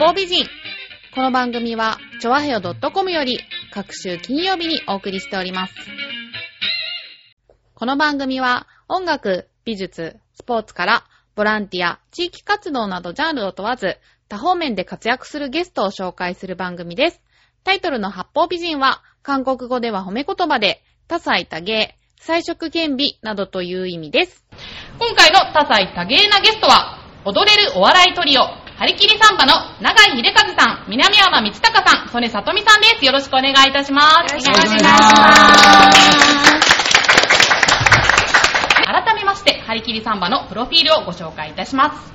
方美人。この番組は、ちょわへよ .com より、各週金曜日にお送りしております。この番組は、音楽、美術、スポーツから、ボランティア、地域活動などジャンルを問わず、多方面で活躍するゲストを紹介する番組です。タイトルの八方美人は、韓国語では褒め言葉で、多彩多芸、彩色兼備などという意味です。今回の多彩多芸なゲストは、踊れるお笑いトリオ、張り切りサンバの長井秀和さん、南山光隆さん、曽根さとみさんです。よろしくお願いいたします。よろしくお願いします。改めまして、張り切りサンバのプロフィールをご紹介いたします。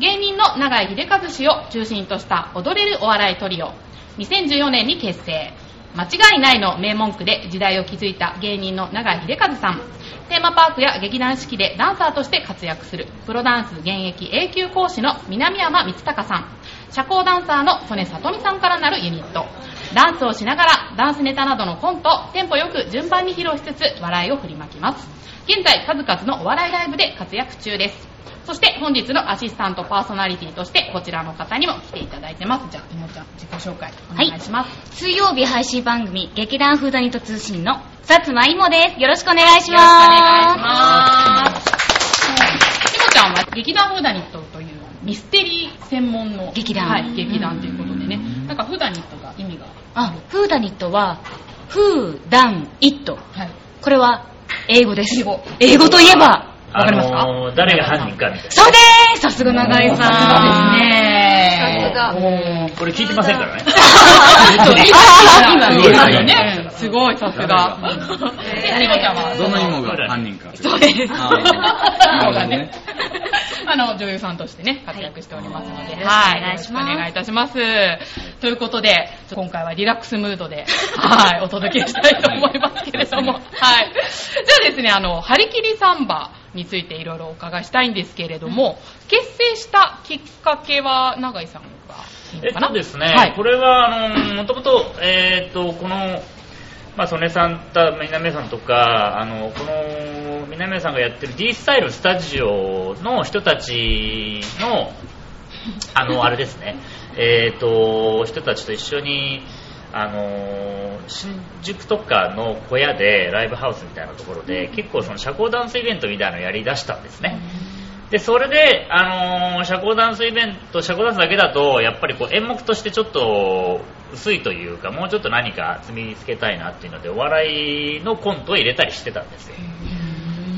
芸人の長井秀和氏を中心とした踊れるお笑いトリオ。2014年に結成。間違いないの名文句で時代を築いた芸人の長井秀和さん。テーマパークや劇団四季でダンサーとして活躍するプロダンス現役永久講師の南山光隆さん。社交ダンサーの曽根里美さんからなるユニット。ダンスをしながらダンスネタなどのコントをテンポよく順番に披露しつつ笑いを振りまきます。現在数々のお笑いライブで活躍中です。そして本日のアシスタントパーソナリティとしてこちらの方にも来ていただいてます。じゃあ、いもちゃん自己紹介お願いします。水曜日配信番組、劇団フーダニット通信の薩摩いもです。よろしくお願いしよろしくお願いします。ます。いもちゃんは劇団フーダニットというミステリー専門の劇団はい、劇団ということでね、なんかフーダニットが意味があ、フーダニットは、フーダンイット。はい。これは英語です。英語英語といえば、わかりますか、あのー誰が犯人かみたいそうでーすさすが長井さん。さすがですね。さすが。これ聞いてませんからね。今、すごい今のね、すごい、さすが。えーえ、いもちゃんはどの芋が犯人か。そうです。あそうだねなるほどね。あの、女優さんとしてね、活躍しておりますので、はいはい。よろしくお願いしますよろしくお願いいたします。ということで、今回はリラックスムードで、はい、お届けしたいと思いますけれども、はい。じゃあですね、あの、張り切りサンバについていろいろお伺いしたいんですけれども、結成したきっかけは、永井さんがいいえっのかなとですね、はい。これは、あのー、もともと、えーっと、この、まあ、曽根さんと南さんとか、あの、この、南さんがやってる D スタイルスタジオの人たちの、あの、あれですね、えーっと、人たちと一緒に、あのー新宿とかの小屋でライブハウスみたいなところで結構その社交ダンスイベントみたいなのをやりだしたんですね。で、それで、あのー社交ダンスイベント、社交ダンスだけだと、やっぱりこう演目としてちょっと薄いというか、もうちょっと何か積み付けたいなっていうので、お笑いのコントを入れたりしてたんですよ。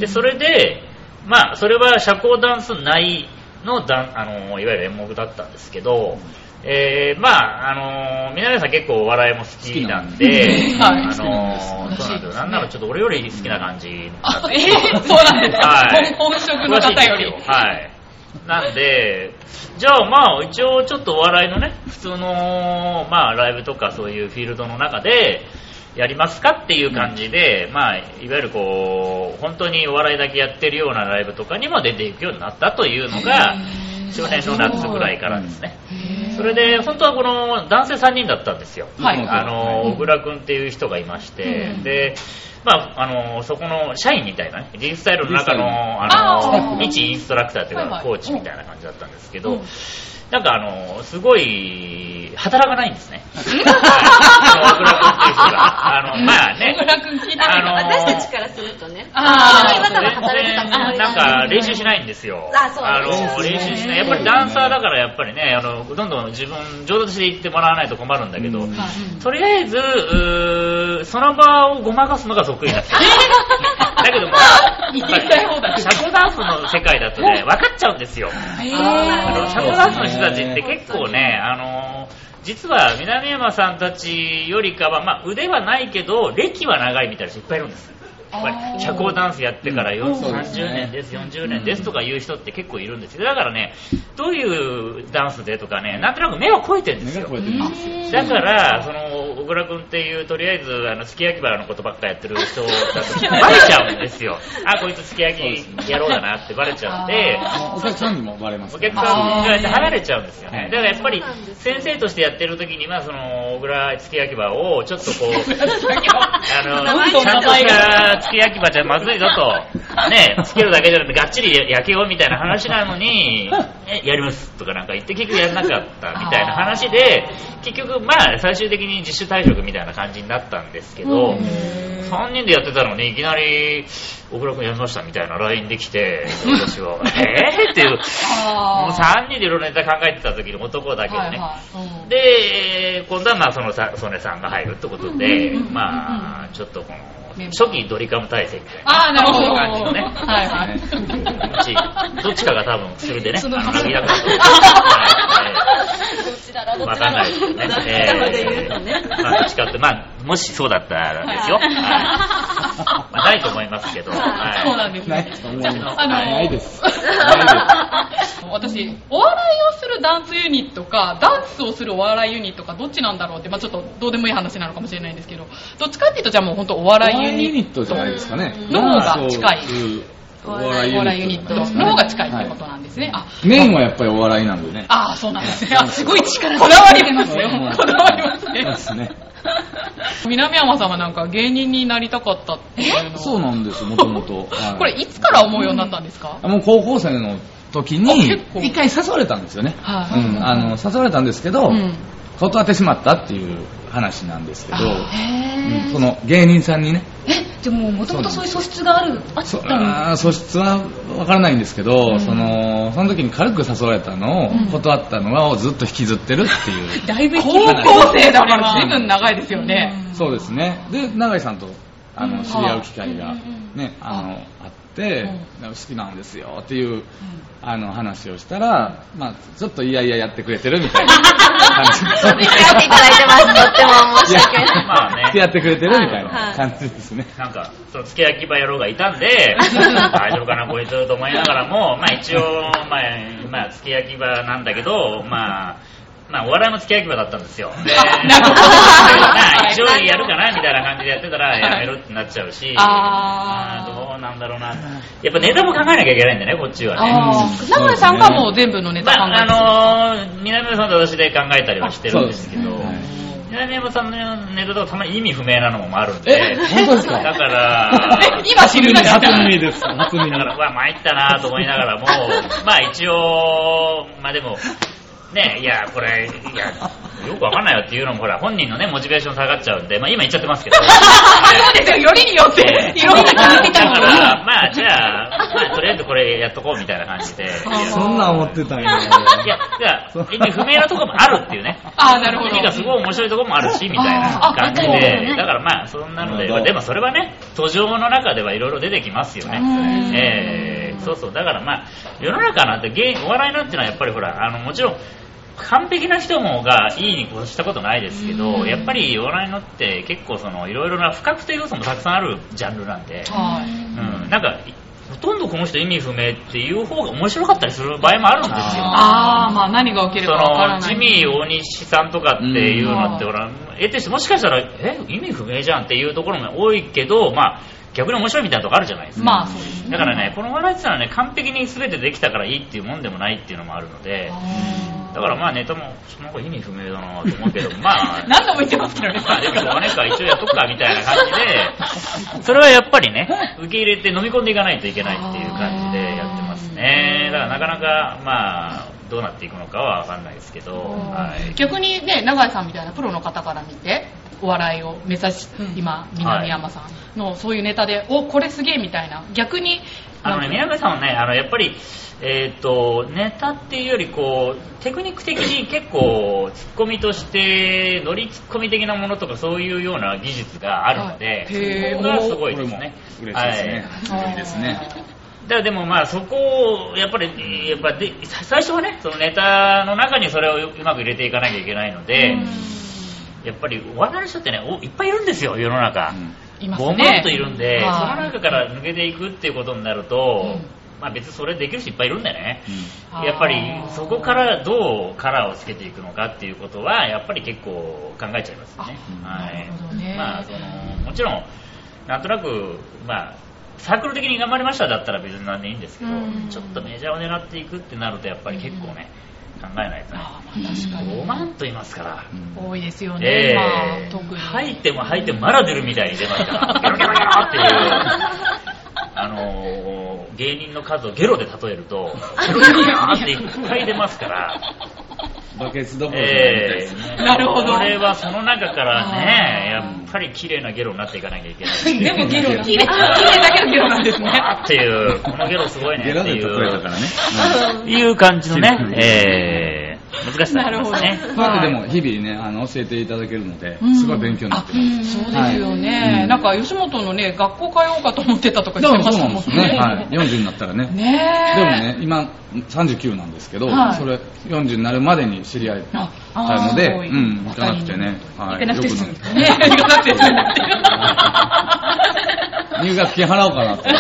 で、それで、まあ、それは社交ダンス内のダン、あのーいわゆる演目だったんですけど、えー、まあ、あのー、南さん結構お笑いも好きなんで、好きなんあのーそうなんよ。なんならちょっと俺より好きな感じ。あ、えー、そうなんですか、はい。本本職の方より。はい。なんで、じゃあまあ一応ちょっとお笑いのね、普通のまあライブとかそういうフィールドの中でやりますかっていう感じで、まあいわゆるこう、本当にお笑いだけやってるようなライブとかにも出ていくようになったというのが、去年の夏ぐらいからですね。それで、本当はこの男性3人だったんですよ。はい。あの、小倉君っていう人がいまして、で、まあ、あの、そこの社員みたいなね、リースタイルの中の、ああの、ー。一インストラクターというか、コーチみたいな感じだったんですけどうん、なんかあの、すごい、働かないんですね。はい小倉君っていう人が。あの、まあね小、倉君聞いたあの私たちからするとね。あー今多分働いてたつもりなんか練習しないんですよ。あそうあの練習しない。やっぱりダンサーだからやっぱりね、あのどんどん自分上手として言ってもらわないと困るんだけど、うんとりあえずその場をごまかすのが得意なんですよ。だけども、言いたい放題社交ダンスの世界だとね、分かっちゃうんですよ。あの社交ダンスの人たちって結構ね、あの実は南山さんたちよりかは、まあ、腕はないけど、歴は長いみたいな人いっぱいいるんです。社交ダンスやってからようん30年です、40年ですとかいう人って結構いるんですよ。だからね、どういうダンスでとかね、なんとなく目を超えてるんですよ目が超。えてるんですよ。だから、その、小倉君っていう、とりあえず、あの、すき焼きバラのことばっかやってる人だと、バレちゃうんですよ。あ、こいつすき焼き野郎だなってバレちゃうんで、もうお客さんにもバレますおから客さんが離れちゃうんですよね。はいだからやっぱり、先生としてやってる時には、その、小倉すき焼き場を、ちょっとこう、あの、ちゃんとしたすき焼き場じゃまずいぞと。ね、つけるだけじゃなくてがっちり焼けようみたいな話なのに、え、やりますとかなんか言って結局やらなかったみたいな話で、結局まあ最終的に自主退職みたいな感じになったんですけど、3人でやってたのにいきなり、小倉君やりましたみたいな LINE できて、私は、えー？っていう、もう3人でいろいろネタ考えてた時に男だけでね、はいはい。うん。で、今度はまあそのさ、曽根さんが入るってことで、まあ、ちょっとこの、初期ドリカム体制みたいな。ああ、なるほど。感じのねはいはい。う ちどっちかが多分薬でね、あの、なぎだから。どちらだどわちらだかんないですけどね。どちらまで言うとね。まあ、どっちかって、まあ、もしそうだったらですよ。はいまあ、ないと思いますけど。はいそうなんですないね。と思います。あのないです。私、お笑いをするダンスユニットか、ダンスをするお笑いユニットか、どっちなんだろうって、まあちょっとどうでもいい話なのかもしれないんですけど、どっちかっていうと、じゃあもう本当お。笑いユユニットじゃないですかね。の方が近い。おお笑いユニットの方が近いってことはなんですね。あ、いメインはやっぱりお笑いなんでね。ああ、そうなんですね。あ、すごい力こだわりますよ。うんこだわりますそうねで。すね。南山さんはなんか芸人になりたかったっていうのそうなんです、もともと。はい。これいつから思うようになったんですか、あもう高校生の時あに一回誘われたんですよね。はい。うん、あの、誘われたんですけど、うん。断ってしまったっていう話なんですけど、その芸人さんにね、え、じゃあもう元々そういう素質がある、あっそた素質はわからないんですけど、うん。そのその時に軽く誘われたのをうん。断ったのをずっと引きずってるっていう、だいぶ高校生だから随分長いですよね。そうですね。で永井さんとあの知り合う機会が、ねあのあっ好きなんですよっていう、あの話をしたら、まあ、ちょっといやいややってくれてるみたいな感じやっていただいてます。とっても申し訳ない。まあねでやってくれてるみたいはない感じですね。なんか、その、付け焼き場野郎がいたんで、大丈夫かな、こいつと思いながらも、まあ一応、まあ、まあ、付け焼き場なんだけど、まあ、まあ、お笑いの付け焼き場だったんですよ。で、なるほどまあ、一応やるかな、みたいな感じでやってたら、やめるってなっちゃうし、あどうなんだろうな。やっぱネタも考えなきゃいけないんでね、こっちはね。ああ、長井さんがもう全部のネまあ、タ考えてるあのー、南山さんと私で考えたりはしてるんですけど、南山さんのネタとかたまに意味不明なのもあるんで、え本当ですか？だから、今知るな初耳です。初耳だから、まあ、参ったなと思いながらも、まあ一応、まあでも、ね、いや、これ、いや、よくわかんないよっていうのも、ほら、本人のね、モチベーション下がっちゃうんで、まあ今言っちゃってますけど。そうですよ、よりによって、いろんな決めてたかに。ら、まあじゃあ、まあとりあえずこれやっとこうみたいな感じで。いやそんなん思ってたんや。いや、じゃあ、意味不明なところもあるっていうね。ああ、なるほど。意味がすごい面白いところもあるし、みたいな感じで、だからまあ、そんなので、でもそれはね、途上の中ではいろいろ出てきますよねそうそう、だからまあ、世の中なんて芸、お笑いなんていうのはやっぱりほら、あの、もちろん、完璧な人もがいいに越したことないですけど、やっぱりお笑いのって結構そのいろいろな不確定要素もたくさんあるジャンルなんで、はい。うん、なんかほとんどこの人意味不明っていう方が面白かったりする場合もあるんですよ。ああ、まあ何が起きるそかわからない。のジミー大西さんとかっていうのって、うんほら、得てしてもしかしたら、え、意味不明じゃんっていうところも多いけど、まあ、逆に面白いみたいなとこあるじゃないですか。まあそうですね。だからね、このお笑いってのはね、完璧に全てできたからいいっていうもんでもないっていうのもあるので、だからまあネタも、なんか意味不明だなと思うけど、まあ、何度も言ってますけどね。まあでもしょうが一応やっとくかみたいな感じで、それはやっぱりね、受け入れて飲み込んでいかないといけないっていう感じでやってますね。だからなかなか、まあ、どうなっていくのかはわかんないですけど、はい。逆にね、永井さんみたいなプロの方から見て、お笑いを目指し、今、南山さんのそういうネタで、お、これすげえみたいな、逆に、あのね、宮部さんはね、あの、やっぱり、えっ、と、ネタっていうより、こう、テクニック的に結構、ツッコミとして、ノリツッコミ的なものとか、そういうような技術があるので、そこがすごいですね。嬉しいですね。はい。ですね。だからでもまあそこをやっぱりやっぱで最初はねそのネタの中にそれをうまく入れていかなきゃいけないので、やっぱりお笑いの人ってねおいっぱいいるんですよ世の中、いますボンボンねと。いるんで、はい。その中から抜けていくっていうことになると、うん。まあ別にそれできる人いっぱいいるんでね、うん。やっぱりそこからどうカラーをつけていくのかっていうことはやっぱり結構考えちゃいますよね。あはい。まあそのもちろんなんとなくまあサークル的に頑張りましただったら別に何でいいんですけど、うん。ちょっとメジャーを狙っていくってなるとやっぱり結構ね、考えないとね。確かに。5万と言いますから。多いですよね、え今、え特に。吐いても吐いてもまだ出るみたいに出ますから、ゲロゲロゲロっていう、あのー芸人の数をゲロで例えると、ゲロギャーっていっぱい出ますから、バケツどころじゃないみたいえですー、なるほどこれはその中からね、やっぱり綺麗なゲロになっていかなきゃいけない。でもゲロが綺麗 綺麗だけどゲロなんですね。っていう、このゲロすごいねゲ ってで例えたうからね。いう感じのねう、んえー、難しさがありますね。うんこうやってでも日々ね、あの、教えていただけるのでうん、すごい勉強になってます。そうですよね、はいなんか吉本のね、学校通おうかと思ってたとか言ってまそうなんしたもんね。ですね。はい。40になったらね。ねえ。でもね、今39なんですけど、はいそれ40になるまでに知り合いあたので、うん、行かなくてね。行かなくてねえ、行かなくて 入学金払おうかなって。本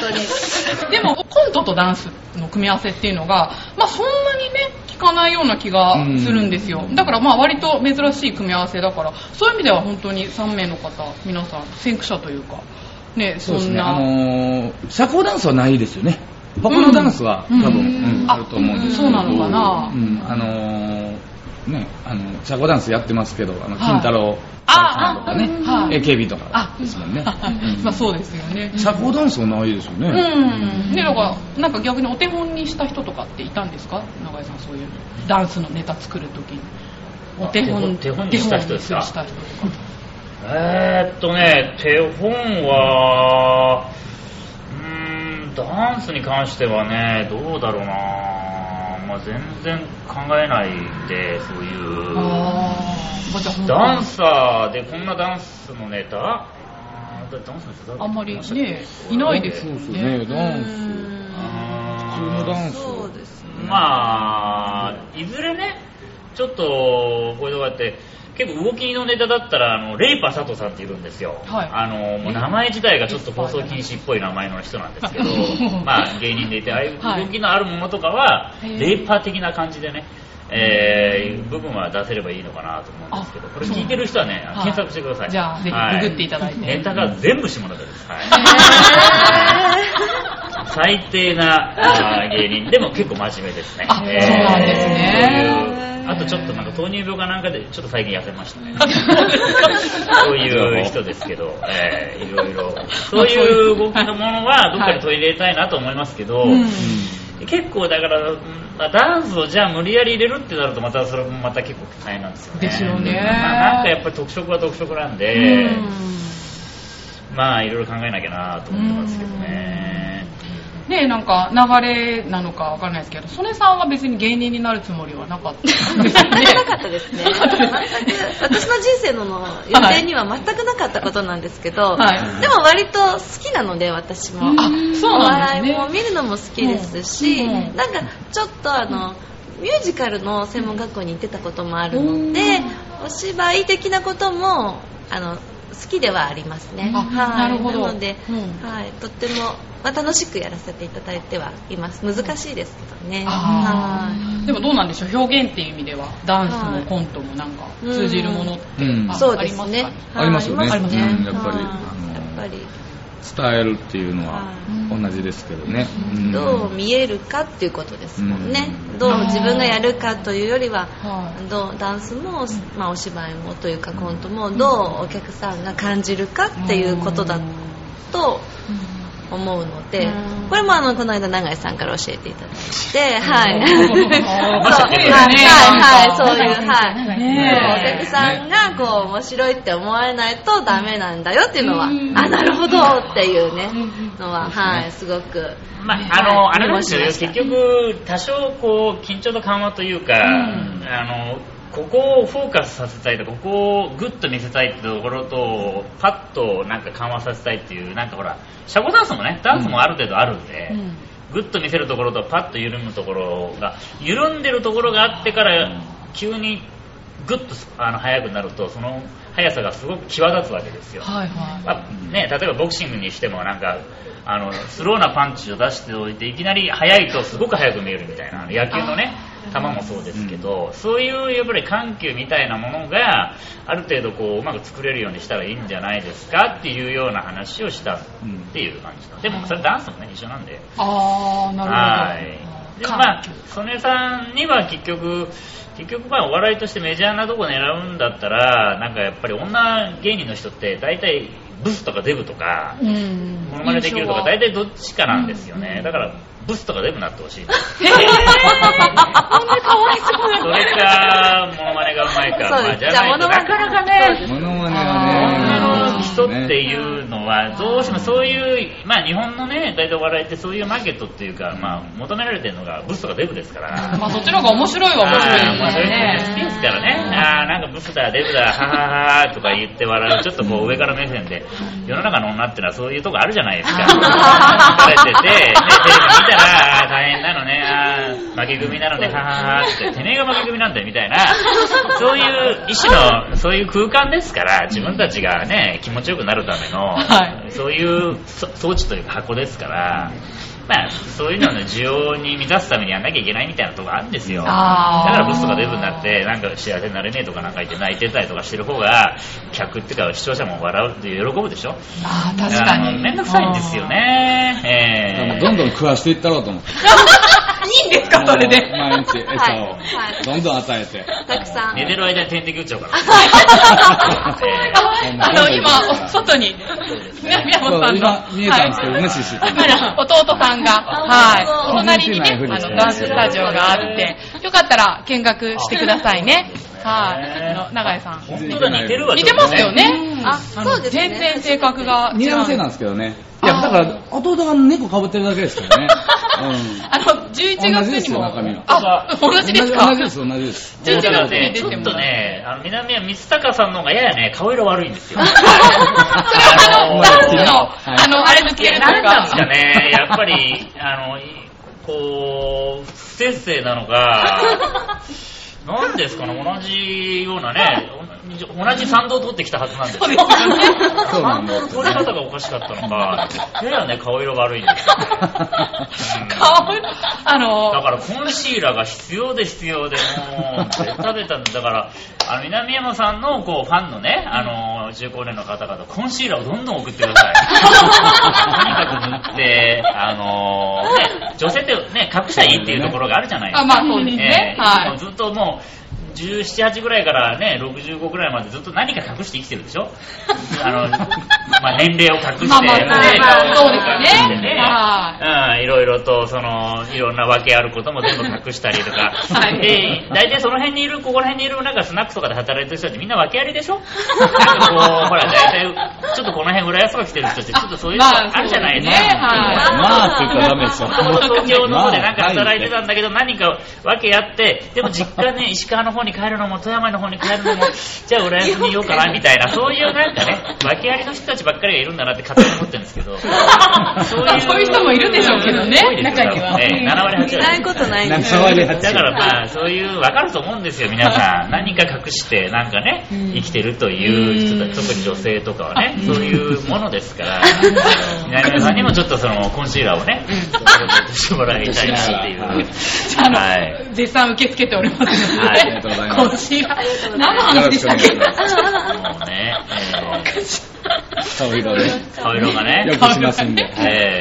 当に。でも、コントとダンスの組み合わせっていうのが、まあそんなにね、聞かないような気がするんですよ。だからまあ割と珍しい組み合わせだから、そういう意味では本当に3名の方、皆さん、先駆者というか、ね、そそうですね。んな。あのー、社交ダンスはないですよね。他のダンスは多うん分、うんうんあると思うんですけど。そうなのかな？うん、あのー、ね、あの、社交ダンスやってますけど、あの、はい金太郎あさんとかね、はい AKB とかあですもんね。うんまあそうですよね。社交ダンスはないですよね。うん。ね、だから、なんか逆にお手本にした人とかっていたんですか？永井さん、そういうダンスのネタ作るときに。お手本、手本にした人ですか？手本にした人とか。えーっとね、手本は、うーん、ダンスに関してはね、どうだろうなまあ、全然考えないで、そういう。ダンサーでこんなダンスのネタ？あーダンスの人誰あんまりね、いないですよそうですね、ね。ダンス。あ普通のダンス。そうですね。まあ、いずれね、ちょっと、こういうのがあって、結構動きのネタだったら、あの、レイパー佐藤さんっているんですよ。はい。あの、もう名前自体がちょっと放送禁止っぽい名前の人なんですけど、まあ芸人でいて、ああいうはい。動きのあるものとかは、レイパー的な感じでね、えー、部分は出せればいいのかなと思うんですけど、あこれ聞いてる人はね、はい検索してください。じゃあぜひはい。ググっていただいて。ネタが全部下ネタです。はい。最低な芸人。でも結構真面目ですね。あそうなんですねあとちょっとなんか糖尿病かなんかでちょっと最近痩せましたね。そういう人ですけど、えーいろいろ。そういう動きのものはどっかで取り入れたいなと思いますけど、うん結構だから、ダンスをじゃあ無理やり入れるってなるとまたそれもまた結構大変なんですよね。ですよねまあなんかやっぱり特色は特色なんで、うんまあいろいろ考えなきゃなと思ってますけどね。ねなんか流れなのかわかんないですけど、曽根さんは別に芸人になるつもりはなかったんですよね。なかったですね。全く私の人生の予定には全くなかったことなんですけど、はいでも割と好きなので私も。あ、そうおなんですね。笑いも見るのも好きですし、うんうんなんかちょっとあの、ミュージカルの専門学校に行ってたこともあるので、お芝居的なこともあの好きではありますね。あはい。なるほど。なので、うん。はい、とっても、まあ、楽しくやらせていただいてはいます。難しいですけどね。あはい。ーでもどうなんでしょう？表現っていう意味ではダンスもコントもなんか通じるものってうん。あそうですね。ありますか？はい。ありますよね。ありますね。うん。やっぱりやっぱり、伝えるっていうのははい。同じですけどね。うん。どう見えるかっていうことですもんね。うん。どう自分がやるかというよりは、はい。どうダンスも、まあ、お芝居もというかコントもどうお客さんが感じるかっていうことだと思うので、これもあのこの間永井さんから教えていただいて、はい。そうはいはいはいそういうはい。ね。えお客さんがこう面白いって思われないとダメなんだよっていうのは、あなるほどっていうねのははいすごく。まあ、あの、はいあれなんですよ、結局、多少こう、緊張と緩和というか、あの、ここをフォーカスさせたいと、ここをグッと見せたいってところと、パッとなんか緩和させたいっていう、なんかほら、社交ダンスもね、ダンスもある程度あるんで、うんグッと見せるところとパッと緩むところが、緩んでるところがあってから、急にグッとあの速くなると、その速さがすごく際立つわけですよ。はいはいまあね、例えばボクシングにしてもなんかあのスローなパンチを出しておいていきなり速いとすごく速く見えるみたいな野球のね球もそうですけど、そういうやっぱり緩急みたいなものがある程度こううまく作れるようにしたらいいんじゃないですかっていうような話をしたっていう感じのでもそれダンスもね一緒なんで。ああなるほど。はい。でもまあ、曽根さんには結局、結局まあお笑いとしてメジャーなとこ狙うんだったら、なんかやっぱり女芸人の人って大体ブスとかデブとか、うんモノマネできるとか、印大体どっちかなんですよね。だから、ブスとかデブになってほしい。象はへーそうなそれか、モノマネがうまいか。まあ、じゃあなかなかね、モノマネ女はね。の人っていうのは、どうしてもそういう、まあ日本のね、大体お笑いってそういうマーケットっていうか、まあ求められてるのがブスとかデブですから。まあそっちの方が面白いは面白いあーまあそれですね。好きですからね。ああ、なんかブスだ、デブだ、ははははとか言って笑う、ちょっとこう上から目線で、世の中の女ってのはそういうとこあるじゃないですか。疲れてて、ね、テレビ見たら、あー大変なのね、あー負け組なのね、はははって、てめえが負け組なんだよみたいな、そういう一種の、そういう空間ですから、自分たちがね、気持ちよくなるための、はい。そういう装置というか箱ですから、まあ、そういうのの需要に満たすためにやんなきゃいけないみたいなとこあるんですよ。だからブスとかデブになって、なんか幸せになれねえとかなんか言って泣いてたりとかしてる方が、客っていうか視聴者も笑うって喜ぶでしょ。あー確かに。めんどくさいんですよね。えーどんどん食わしていったろうと思って。いいんですかそれで。毎日餌はい。を。はい。どんどん与えて。たくさん。寝てる間に点滴打っちゃうから。え あの、今、外に、宮本さんの、今見えたんですけどはい。無視して弟さんが、はい、隣にね、あの、ダンススタジオがあって、よかったら見学してくださいね。はい、あの、長井さん。ー本当だ、似てるわ。似てますよね。あ、そうですね。全然性格が違う。似合わせなんですけどね。いや、だから、弟が猫かぶってるだけですからね。あの、11月にも。同じですよ中身はあ、同じですか？同じです、同じです。そうだから11ね、月に出てもちょっとね、あの南は光高さんの方がややね、顔色悪いんですよ。それはあの、ダンスの、はいあの、あれ抜けるとなんなんですかか。ね、やっぱり、あの、いこう、不摂生なのか、なんですかね、同じようなね、同じ賛同を取ってきたはずなんですよ。そうなんだ。取り方がおかしかったのか、ややね、顔色悪いんですよ 顔、あの、だからコンシーラーが必要で必要で、もう、ベタベタでだから、あの、南山さんの、こう、ファンのね、あの、中高年の方々、コンシーラーをどんどん送ってください。とにかく塗って、あの、ね、女性ってね、隠したらいいっていうところがあるじゃないですあ、か。まあそうですね。えーはい。ずっともう、17、8ぐらいからね、65ぐらいまでずっと何か隠して生きてるでしょ？あの、まあ年齢を隠して、まあまあそうですよね。ね。はうん、いろいろと、その、いろんな訳あることも全部隠したりとか。はい。で、大体その辺にいる、ここら辺にいる、なんかスナックとかで働いてる人ってみんな訳ありでしょ？なんかこう、ほら、大体、ちょっとこの辺浦安とか来てる人って、ちょっとそういうのまああるじゃないですか。そうですね。はいまあって言ったらダメですよ。東京の方でなんか働いてたんだけど、何か訳あって、でも実家ね、石川の方に帰るのも、富山の方に帰るのも、じゃあ浦安にいようかな、みたいな、そういうなんかね、訳ありの人たちばっかりがいるんだなって勝手に思ってるんですけど、そうそういう人もいるでしょうけどね中には。ええ7割8割。いないことないんです7割8割だからまあ、そういう、わかると思うんですよ、皆さん。何か隠して、なんかね、生きてるという人たち、特に女性とかはね、そういうものですから、南野さんにもちょっとその、コンシーラーをね、してもらいたいなっていう。はい。絶賛受け付けておりますので、はい。ありがとうございますこちら、何の話でしたっけ？もうね、え顔色で。ー顔色がねよ、くしますんで。え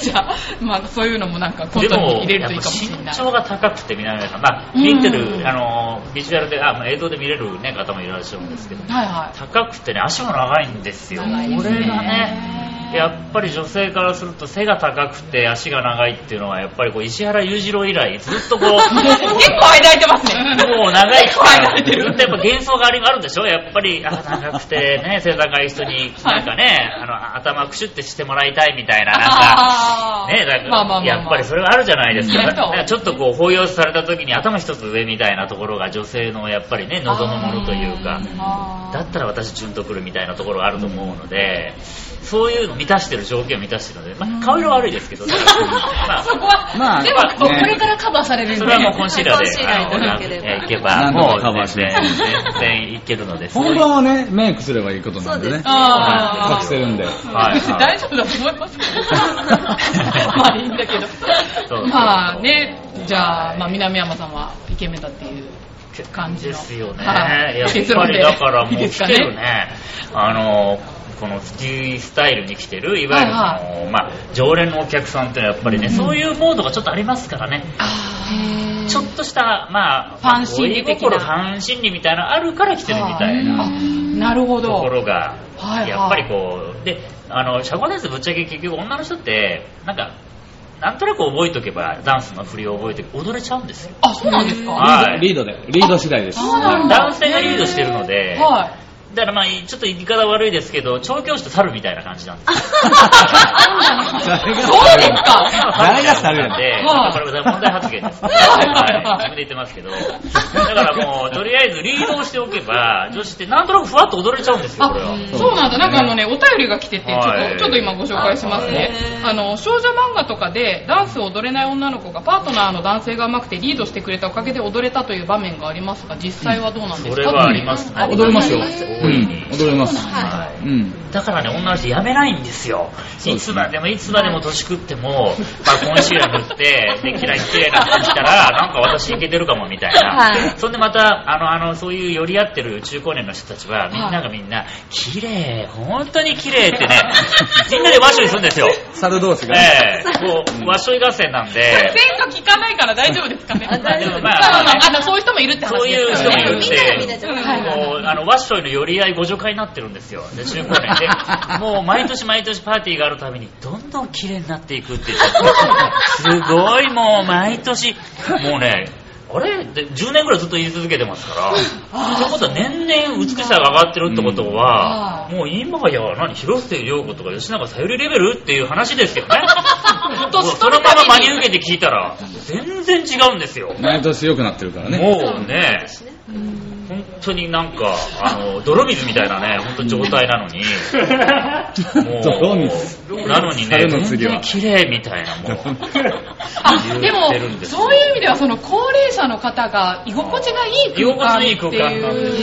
じゃあ、まあそういうのもなんかコントに入れるといいかもしれ身ない。長が高くて南野さん、まあ、うん見てる、あの、ビジュアルで、あ、まあ映像で見れる、ね、方もいらっしゃるんですけど、はいはい。高くてね、足も長いんですよ。長いですねこれがね、やっぱり女性からすると背が高くて足が長いっていうのは、やっぱりこう石原裕次郎以来、ずっとこう、結構間空いてますね。もう長い期間、ずっとやっぱ幻想がありあるんでしょやっぱり、あ、長くてね、背高い人に、なんかね、あの、頭くしゅってしてもらいたいみたいな、なんか、ね、だから、やっぱりそれはあるじゃないですか。ちょっとこう、抱擁された時に頭一つ上みたいなところが女性のやっぱりね、望むものというか、だったら私ジュンとくるみたいなところがあると思うので、そういうの満たしてる条件を満たしてるので、まあ、顔色悪いですけど、まあそこは、まあでは、こねれからカバーされるんで。それはもうコンシーラーで、コンシーラーいければもうかカバーし全ます然、全然いけるので、本番はね、メイクすればいいことなんでねです。あー隠せるんで。はい 大丈夫だと思いますけど。まあいいんだけどそう。まあね、じゃあ、まあ南山さんはイケメンだっていう感じの。ですよね。はいやっぱりだからもう来てるね、あの、このスティスタイルに来てる、いわゆるその、はいまあ、常連のお客さんっていうのはやっぱりね、そういうモードがちょっとありますからね。あちょっとした、まあ、ファン心理的なファン心理みたいなのあるから来てるみたいなあ、なるほとこど。ろがはいはいやっぱりこう、で、あの、社交ダンスぶっちゃけ結局女の人って、なんか、なんとなく覚えとけば、ダンスの振りを覚えて踊れちゃうんですよ。あ、そうなんですかはいリードで、リード次第です。そうなん男性がリードしてるので、はい。だからまあ、ちょっと言い方悪いですけど、調教師と猿みたいな感じなんですそうですか？誰が猿やねん。で、はいこれ問題発言です。はい、自分で言ってますけど。だからもう、とりあえずリードをしておけば、女子ってなんとなくふわっと踊れちゃうんですよ、これは。あ、そうなんだ。なんかあのね、お便りが来てて、ちょっと、はい。ちょっと今ご紹介しますね。あの、少女漫画とかでダンスを踊れない女の子がパートナーの男性が上手くてリードしてくれたおかげで踊れたという場面がありますが、実際はどうなんですか？それはあります。あ踊れますよ。う大いにん、踊れます。はいうん。だからね、女の人やめないんですよ。いつまでもいつまでも年食っても、まあ、コンシーラー塗って、で、キラキラな感じたら、なんか私いけてるかもみたいな。はいそんでまた、あの、あの、そういう寄り合ってる中高年の人たちは、みんながみんな、綺麗、本当に綺麗ってね、みんなで和尚にするんですよ。猿同士が。ええこう、和尚合戦なんで、前科聞かないから大丈夫ですかね？ままああ、まああの、そういう人もいるって話そういう人もいるんみんながみんなでじゃ、ないはいあの、ワッショイの寄り合いご助会になってるんですよ。で、中高年で。もう、毎年毎年パーティーがあるたびに、どんどん綺麗になっていくって言って、すごいもう、毎年、もうね、あれ？で ?10 年ぐらいずっと言い続けてますから、ってことは年々美しさが上がってるってことは、もう今や、何、広末涼子とか吉永小百合レベルっていう話ですけどね。年そのまま真に受けて聞いたら、全然違うんですよ。毎年良くなってるからね。もうね、本当になんか、あの、泥水みたいなね、本当状態なのに、もう、泥水なのにね、猿の全次は。然綺麗みたいな、もう。あ、でもそういう意味では、その高齢者の方が居心地がいい空間って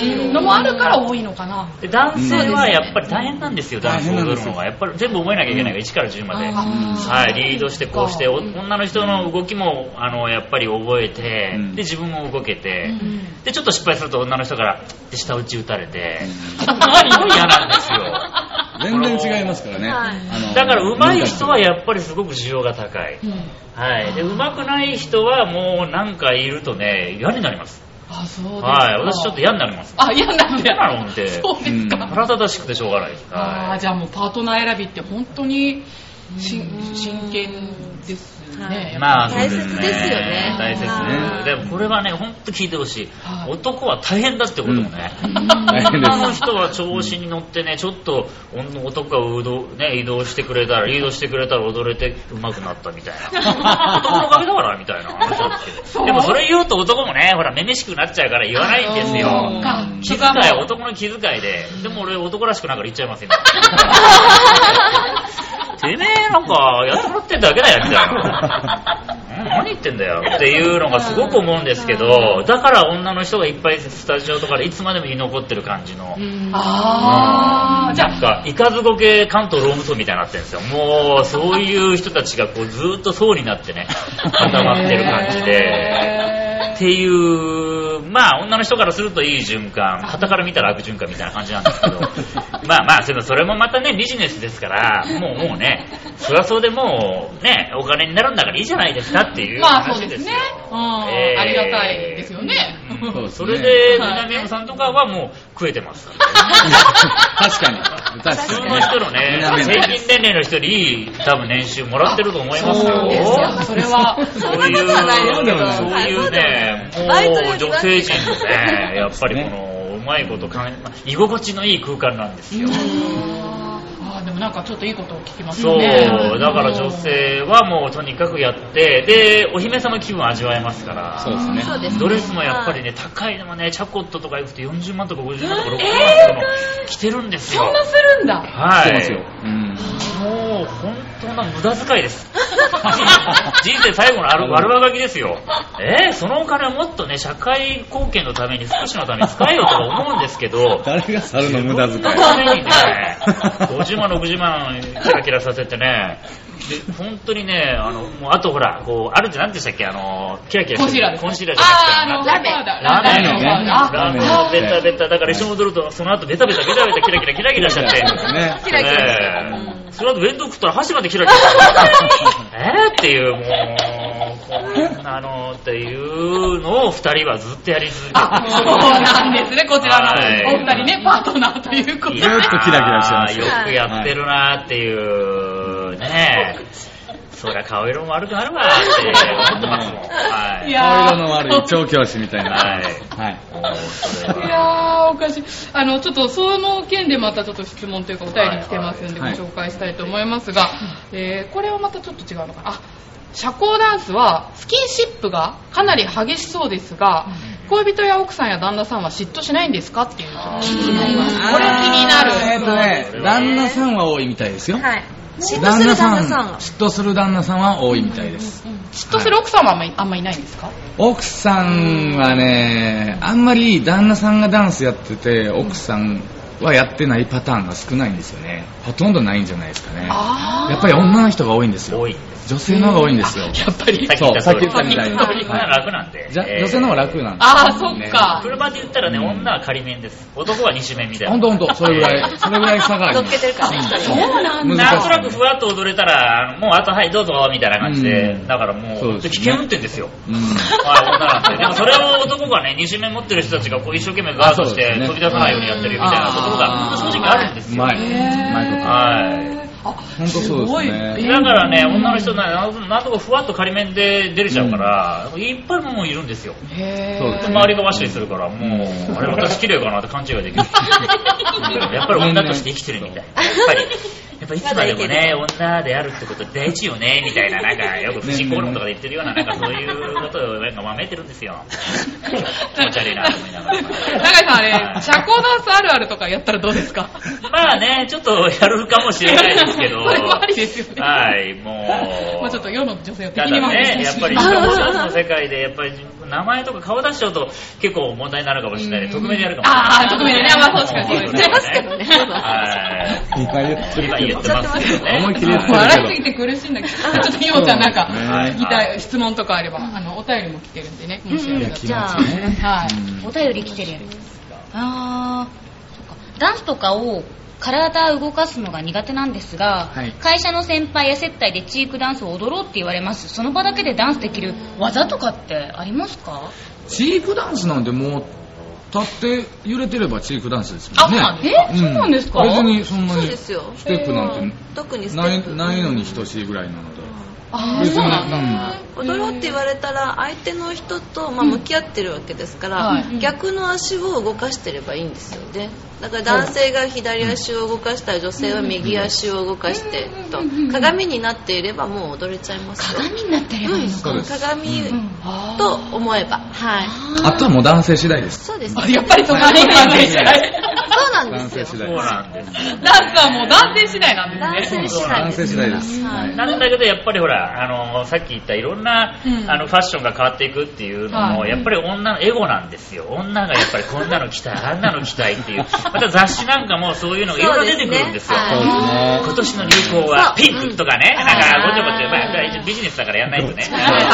いうのもあるから多いのかな。で男性はやっぱり大変なんですよ、ダンスを踊大変なんです。よるのが。やっぱり全部覚えなきゃいけない。から、1から10まで。はい、リードしてこうして、お女の人の動きも、あの、やっぱり覚えて、うん。で、自分も動けて、うん。で、ちょっと失敗すると女の人から、で、下打ち打たれて、うんすごい嫌なんですよ。全然違いますからね。はいあのだから上手い人はやっぱりすごく需要が高い。うんはい。で、上手くない人はもうなんかいるとね、嫌になります。あ、そうですか。はい。私ちょっと嫌になります。あ、嫌なんだ嫌なのって、そうですか。うん腹立たしくてしょうがない。あはあ、じゃあもうパートナー選びって本当にし真剣ですね。い。まあ、大切そうですよね大切はいでもこれはね、ほんと聞いてほしいは。い男は大変だってこともね。女の人は調子に乗ってね、ちょっと女男が移動,、ね、移動してくれたら、リードしてくれたら踊れて上手くなったみたいな。男のおかげだから、みたいなでもそれ言うと男もね、ほら、めめしくなっちゃうから言わないんですそうよ。か気遣い、男の気遣いで。でも俺男らしくないから言っちゃいますよ。てめえなんかやってもらってんだけだよ、みたいな。う ん何言ってんだよっていうのがすごく思うんですけど、だから女の人がいっぱいスタジオとかでいつまでも居残ってる感じの。ああ、じゃあ、なんか、イカズゴ系関東ローム層みたいになってるんですよ。もう、そういう人たちがこうずーっと層になってね、固まってる感じで。ていう、まあ、女の人からするといい循環、旗から見たら悪循環みたいな感じなんですけど、まあまあ、それもまたね、ビジネスですから、もうもうね、そりゃそうでもう、ね、お金になるんだからいいじゃないですかっていうまあそう話ですよ。ですね。うん、えーありがたいですよね。それで、はい。南山さんとかはもう食えてます。確かに。確普通。の人のね、南平均年齢の人より多分年収もらってると思いますよ。それは、そういう、そういそういうね、もう女性陣のね、やっぱりこの、うまいこと考え、まあ居心地のいい空間なんですよ。あーでもなんかちょっといいことを聞きますそう、よね。だから女性はもうとにかくやって、で、お姫様気分味わえますから。そうですね。ドレスもやっぱりね、高いのもね、チャコットとか行くと40万とか50万とか60万とかの着てるんですよ。そんなするんだ。はい。してますよ。うん。もう本当な無駄遣いです。人生最後のある悪あがきですよ。えー、そのお金をもっとね、社会貢献のために、福祉のために使えよとか思うんですけど、誰が猿の無駄遣いそのためにね、50万、60万キラキラさせてね、で本当にね、あの、もうあとほら、こう、あるって何でしたっけ、あの、キラキラコンシーラーです。コンシーラーじゃなくてラメラーメラーメラーメンのベタベタ、だから一緒に踊ると、その後ベタベタベタベタキラキラキラキラしちゃって。ね。キラキラその後弁当食ったら箸までキラキラして。えーっていう、もう、こんなあのっていうのを二人はずっとやり続けて。あ、そうなんですね、こちらのはい。お二人ね、パートナーということで。いやーずっとキラキラしてますよくやってるなーっていう、ねそりゃ顔色も悪くなるわーって思ってますもん。はいい。や顔色の悪い調教師みたいな。はいはい。いはやー、おかしい。あの、ちょっとその件でまたちょっと質問というかお便り来てますんでごはい紹介したいと思いますが、えーこれはまたちょっと違うのかな。あ、社交ダンスはスキンシップがかなり激しそうですが、恋人や奥さんや旦那さんは嫉妬しないんですかっていうのが気になります。これ気になる。えーとね、旦那さんは多いみたいですよ。はい嫉妬する旦那さんは嫉妬する旦那さんは多いみたいです。嫉妬する奥さんはあんまりあんまいないんですか？奥さんはね、あんまり旦那さんがダンスやってて、奥さんはやってないパターンが少ないんですよね。ほとんどないんじゃないですかね。あやっぱり女の人が多いんですよ多。いんです。女性の方が多いんですよ。やっぱり。さっき言った通りそうさっき言ったみたいに楽なんで。じゃえー女性の方が楽なんですああ、そっか。車で言ったらね、女は仮面です。男は二種面みたいな。ほんとほんと、それぐらい、それぐらい差があり乗っ。けてるからねそうなんだ。なんとなくふわっと踊れたら、もうあとはいどうぞみたいな感じで、うんだからもう、危険運転ですよ。うん。はい、女なんて。でもそれを男がね、二種面持ってる人たちがこう一生懸命ガードして飛び出さないようにやってるみたいなところが、正直あるんですよ。うまい。うまいこと。はい。あ、ほんとそうですね。すごいだからね、女の人ななんとかふわっと仮面で出れちゃうから、いっぱいもういるんですよ。へそうです周りがワッシュするから、もう、あれ私綺麗かなって勘違いできる。やっぱり女として生きてるみたい。やっぱり、やっぱいつまでもね、女であるってこと大事よね、みたいな、なんかよく婦人公論とかで言ってるような、なんかそういうことをなんかまめてるんですよ。気持ち悪いなと思いながら。永井さんあれ、社交ダンスあるあるとかやったらどうですか？まあね、ちょっとやるかもしれないですけど。これもありですよね。はい、もう。まあちょっと世の女性を敵に回しやっぱりシャコダンスの世界で、やっぱり名前とか顔出しちゃうと結構問題になるかもしれないで、匿名でやるかもしれない。ああ、匿名でね。まあ確かにそうですね。言ってますけどねはい。今言ってる今言ってますけどね。思いっきり言ってる笑いすぎて苦しいんだけど、ちょっとひもちゃんなんか聞きたい質問とかあれば、あの、お便りも来てるんでね、もしよかった気じゃあ。はい。うんお便り来てるやつ。あー、そっか。ダンスとかを体動かすのが苦手なんですが、はい。会社の先輩や接待でチークダンスを踊ろうって言われます。その場だけでダンスできる技とかってありますか？チークダンスなんてもう、立って揺れてればチークダンスですもんね。あそうなん。そうなんですか？別にそんなにそうですよ。ステップなんてないないのに等しいぐらいなので。あそうなんだ。踊ろうって言われたら相手の人と、まあ、向き合ってるわけですから、はい。逆の足を動かしてればいいんですよねだから男性が左足を動かしたら女性は右足を動かしてと。鏡になっていればもう踊れちゃいます。よ鏡になってればいいのか。そうです。鏡うんと思えば。はい。あとはもう男性次第です。そうですあやっぱりそこ男性次第。そうなん男ですよ。性次第そうなんです。ダンスはもう男性次第なん男ですね。性次第男性次第です。はい。なんだけどやっぱりほら、あのさっき言ったいろんな、うん。あのファッションが変わっていくっていうのも、はい。やっぱり女のエゴなんですよ。女がやっぱりこんなの着たいあんなの着たいっていうまた雑誌なんかもそういうのがいろいろ出てくるんですよ。そうですね。今年の流行はピンクとかね、うん。なんかごちゃごちゃ、まあ、一応ビジネスだからやんないとね。はい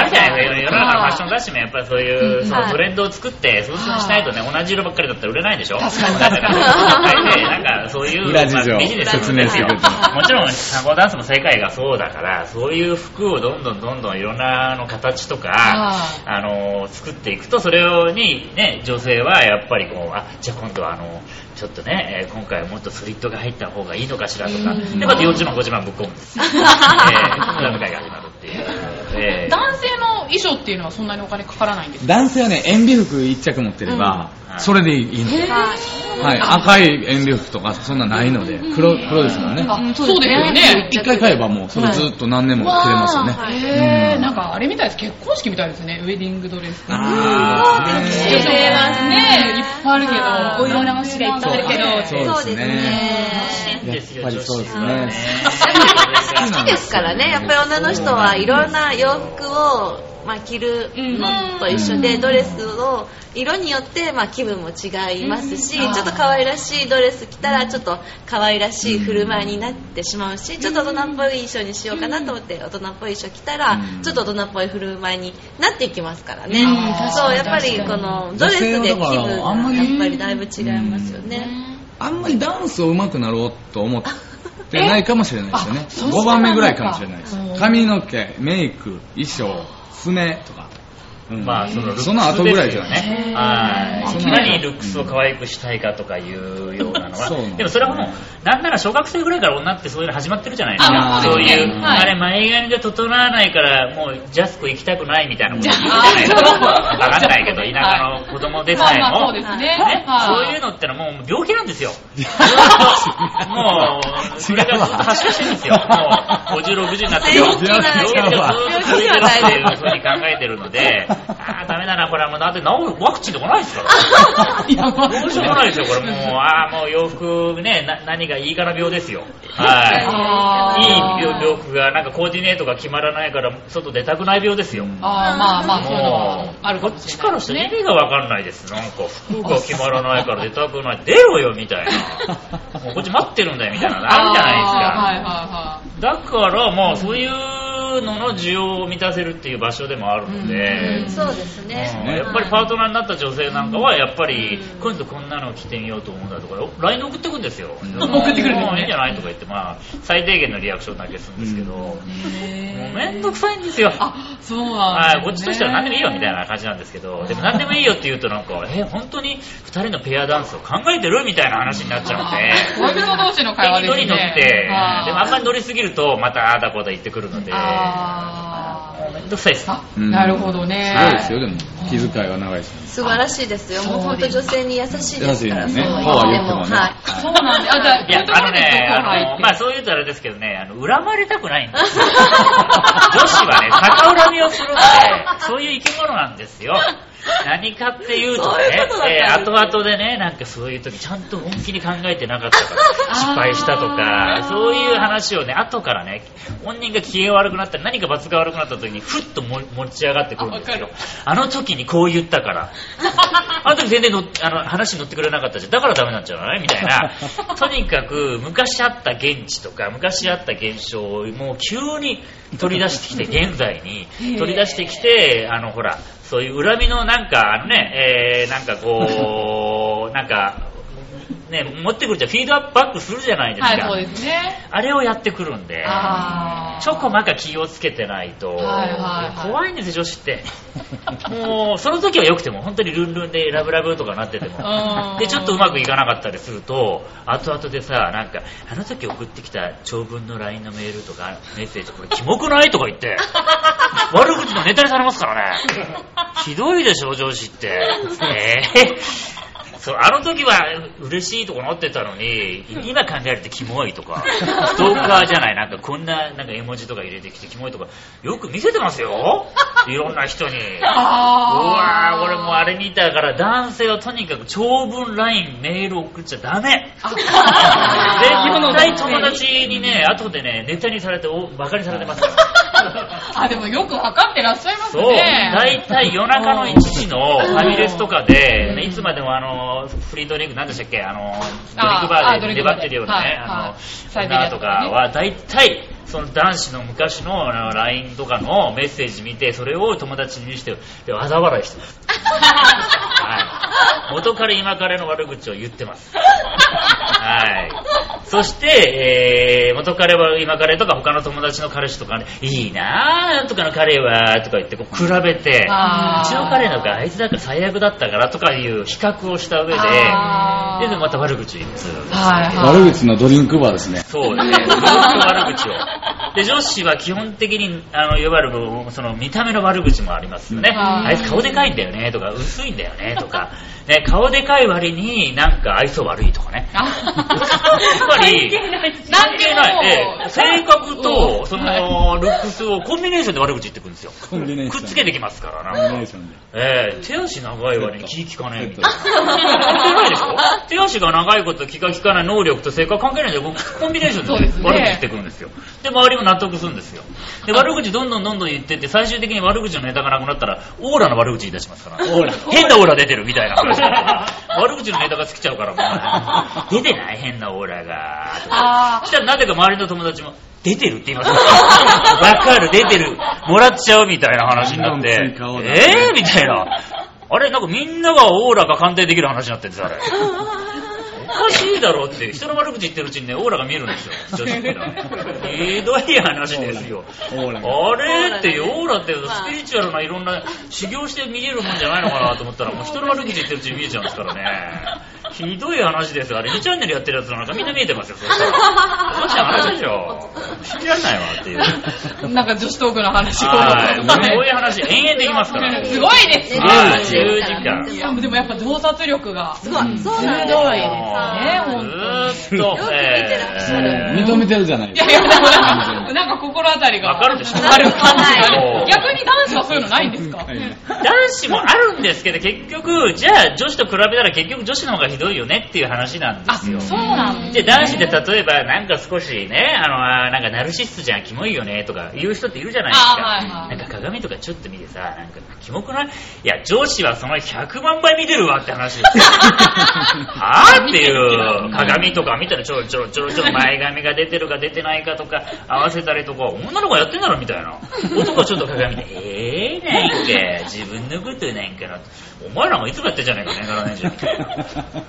あるじゃないですか、世の中のファッション雑誌もやっぱりそういう、そのはい。トレンドを作って、そうしないとね、同じ色ばっかりだったら売れないでしょ？確かに。だからで、なんかそういう、ビジネス説明してくれてもちろん、サゴダンスの世界がそうだから、そういう服をどんどんどんどんいろんなあの形とか、はあの、作っていくと、それにね、女性はやっぱりこう、あ、じゃあ今度はあの、ちょっとね、えー今回はもっとスリットが入った方がいいのかしらとか、で、また40万、50万ぶっ込むんです。よ。えー、無駄遣いが始まるっていう。えー。男性の衣装っていうのはそんなにお金かからないんですか？男性はね、塩ビ服一着持ってれば、うん。それでいいので。はい、赤い塩ビ服とかそんなないので、黒、黒ですもんね。あ、そうですよね。一回買えばもう、それずっと何年も着れますよね。へー、うんなんかあれみたいです。結婚式みたいですね。ウェディングドレス。あー着てますね。いっぱいあるけど。お色直しがいっぱいあるけど。そうですね。やっぱりそうですね 好きですからね。やっぱり女の人はいろんな洋服を、まあ、着るのと一緒で、ドレスを色によって、まあ、気分も違いますし、ちょっと可愛らしいドレス着たらちょっと可愛らしい振る舞いになってしまうしちょっと大人っぽい衣装にしようかなと思って大人っぽい衣装着たらうんちょっと大人っぽい振る舞いになっていきますからね、そうやっぱりこのドレスで気分がやっぱりだいぶ違いますよね。あんまりダンスを上手くなろうと思ってないかもしれないですよね。あそう5番目ぐらいかもしれないです髪の毛、メイク、衣装、船とか。うんまあ、そのルックスその後ぐらいじゃない？ですよね。はい。いかにルックスを可愛くしたいかとかいうようなのは。でもそれはもう、なんなら小学生ぐらいから女ってそういうの始まってるじゃないですあか。そういう、はいあれ前髪が整わないから、もうジャスコ行きたくないみたいなこと言うじゃあないですか。わかんないけど、田舎の子供でさえもそう。ですね。ね、はいそういうのってのはもう病気なんですよ。もう、それがずっと発症してるんですよ。もう、50、60になって病気な病気がずっと続いてるっていうふうに考えてるので、ああ、ダメだな、これはもう、だって治るワクチンとかないですから。いやまあどうしようもないですよ、これもう、ああ、もう洋服ね、な何がいいかな病ですよ。はい。いい病洋服が、なんかコーディネートが決まらないから、外出たくない病ですよ。あーまあまあ、そういうのあこっちからしたら意。味がわかんないです。なんか服が決まらないから出たくない。出ろよみたいな。もうこっち待ってるんだよみたいなのあるじゃないですか。はいはいはだからまあそういうのの需要を満たせるっていう場所でもあるので、そうですね。うんやっぱりパートナーになった女性なんかはやっぱり今度こんなの着てみようと思うんだとか LINE で送ってくんですよ送ってくるんですねもういいんじゃない？とか言ってまあ最低限のリアクションだけするんですけど、もうめんどくさいんですよ。あ、そうなんね。こっちとしては何でもいいよみたいな感じなんですけど、でも何でもいいよって言うとなんか、え、本当に2人のペアダンスを考えてるみたいな話になっちゃうんで、恋人同士の会話ですね。乗って、でもあんまり乗りすぎるとまたああだこうだ言ってくるので、あもうめんどくさいです。ーうんなるほどね。すごいですよ、でも。気遣いは長いです。素晴らしいですよ。もう本当女性に優しいですから。優しいですねそう言ってもねはい。そうなんで、あ、じゃあ、いや、あのね、あの、まああそう言うとあれですけどね、あの、恨まれたくないんですよ。女子はね、逆恨みをするので、そういう生き物なんですよ。何かっていうとそういえだー後々でね、なんかそういう時ちゃんと本気に考えてなかったから 失敗したとか、そういう話をね、後からね、本人が機嫌悪くなったり、何か罰が悪くなった時に、ふっとも持ち上がってくるんですよ。あの時にこう言ったから。あの時全然のあの話に乗ってくれなかったじゃん。だからダメなんじゃないみたいな。とにかく昔あった現地とか昔あった現象をもう急に取り出してきて現在に取り出してきてあのほらそういう恨みのなんかあのね、えー、なんかこうなんかね持ってくるじゃんフィードアップバックするじゃないですか。はい、そうですね。あれをやってくるんで。ちょこまか気をつけてないと、はいはいはい怖いんですよ、女子って。もう、その時は良くても、本当にルンルンでラブラブとかなっててもう、んで、ちょっとうまくいかなかったりすると、後々でさ、なんか、あの時送ってきた長文の LINE のメールとか、メッセージ、これキモくない？とか言って、悪口のネタにされますからね。ひどいでしょ、上司って。えーそう、あの時は嬉しいとかなってたのに、今考えるとキモいとか、ストーカーじゃない、なんかこんななんか絵文字とか入れてきてキモいとか、よく見せてますよいろんな人に。うわー、俺もうあれ見たから男性はとにかく長文 LINE メール送っちゃダメ。絶対友達にね、後でね、ネタにされておバカにされてますから。あ、でもよくわかってらっしゃいますね。そう、大体夜中の1時のファミレスとかで、ねいつまでもあの、フリードリンク、なんでしたっけ、あの、ドリンクバーで粘ってるようなね、はいあの、女ととかは、大体、その男子の昔の LINE とかのメッセージ見て、それを友達に見せて、で、嘲笑いしてます。はい。元彼今彼の悪口を言ってます。はい。そして、えー、元彼は今彼とか他の友達の彼氏とかね、いいなぁ、なんとかの彼は、とか言ってこう比べて、うちの彼のがあいつだから最悪だったからとかいう比較をした上で、で、でまた悪口言ってはいはい。悪口のドリンクバーですね。そうね、ずっと悪口を。で、女子は基本的に、あの、いわゆる、その、見た目の悪口もありますよね。うんあいつ顔でかいんだよね、とか、薄いんだよね、とか。ね、顔でかい割になんか愛想悪いとかね。あやっぱり、関係ない。ええ性格と、その、ルックスをコンビネーションで悪口言ってくるんですよ。コンビネーション。くっつけてきますからコンビネな。ーションで。ええ手足長い割に気利かねえみたいな。関係ないでしょ手足が長いこと気が利かない能力と性格関係ないんで、コンビネーションで悪口言ってくるんですよ。で、周りも納得するんですよ。で、悪口どんどんどんどん言ってって、最終的に悪口のネタがなくなったら、オーラの悪口言い出しますから。オーラ変なオーラ出てるみたいな。悪口のネタが尽きちゃうから、もう出てない変なオーラが。とそしたらなぜか周りの友達も、出てるって言います わかる、出てる。もらっちゃうみたいな話になってどんどん追加オー、ダーえーみたいな。あれ、なんかみんながオーラが鑑定できる話になってるんですよ、あれ。おかしいだろって、人の悪口言ってるうちにね、オーラが見えるんですよ、女子ってのはね。ひどい話ですよ。あれって、オーラってスピリチュアルないろんな修行して見えるもんじゃないのかなと思ったら、もう人の悪口言ってるうちに見えちゃうんですからね。ひどい話ですよ。あれ、2チャンネルやってるやつなんかみんな見えてますよ、そしたら。どうした話でしょ。信じられないわっていう。なんか女子トークの話を。はい。こうはいいう話、延々できますから。すごいですね。はい、10時間。いや、でもやっぱ洞察力が。すごい。そうなんですすごいよ。ねほんとずーっと、認めてるじゃないいやいや、でもなんかなんか心当たりが。わかるでしょある感じが。逆に男子はそういうのないんですか？はい男子もあるんですけど、結局、じゃあ女子と比べたら結局女子の方がひどいよねっていう話なんであ、すよ。そうなんで、男子で例えば、なんか少しね、あの、なんかナルシストじゃん、キモいよね、とか言う人っているじゃないですか。あはいはいなんか鏡とかちょっと見てさ、なんか、キモくない？いや、上司はその100万倍見てるわって話ですよ。はぁっていう、鏡とか見たらちょろちょろちょろちょろ前髪が出てるか出てないかとか合わせたりとか、女の子やってんだろみたいな。男はちょっと鏡で、えー、なんか、自分のことなんかな。お前らもいつもやってんじゃねえかね、ならないじゃん。い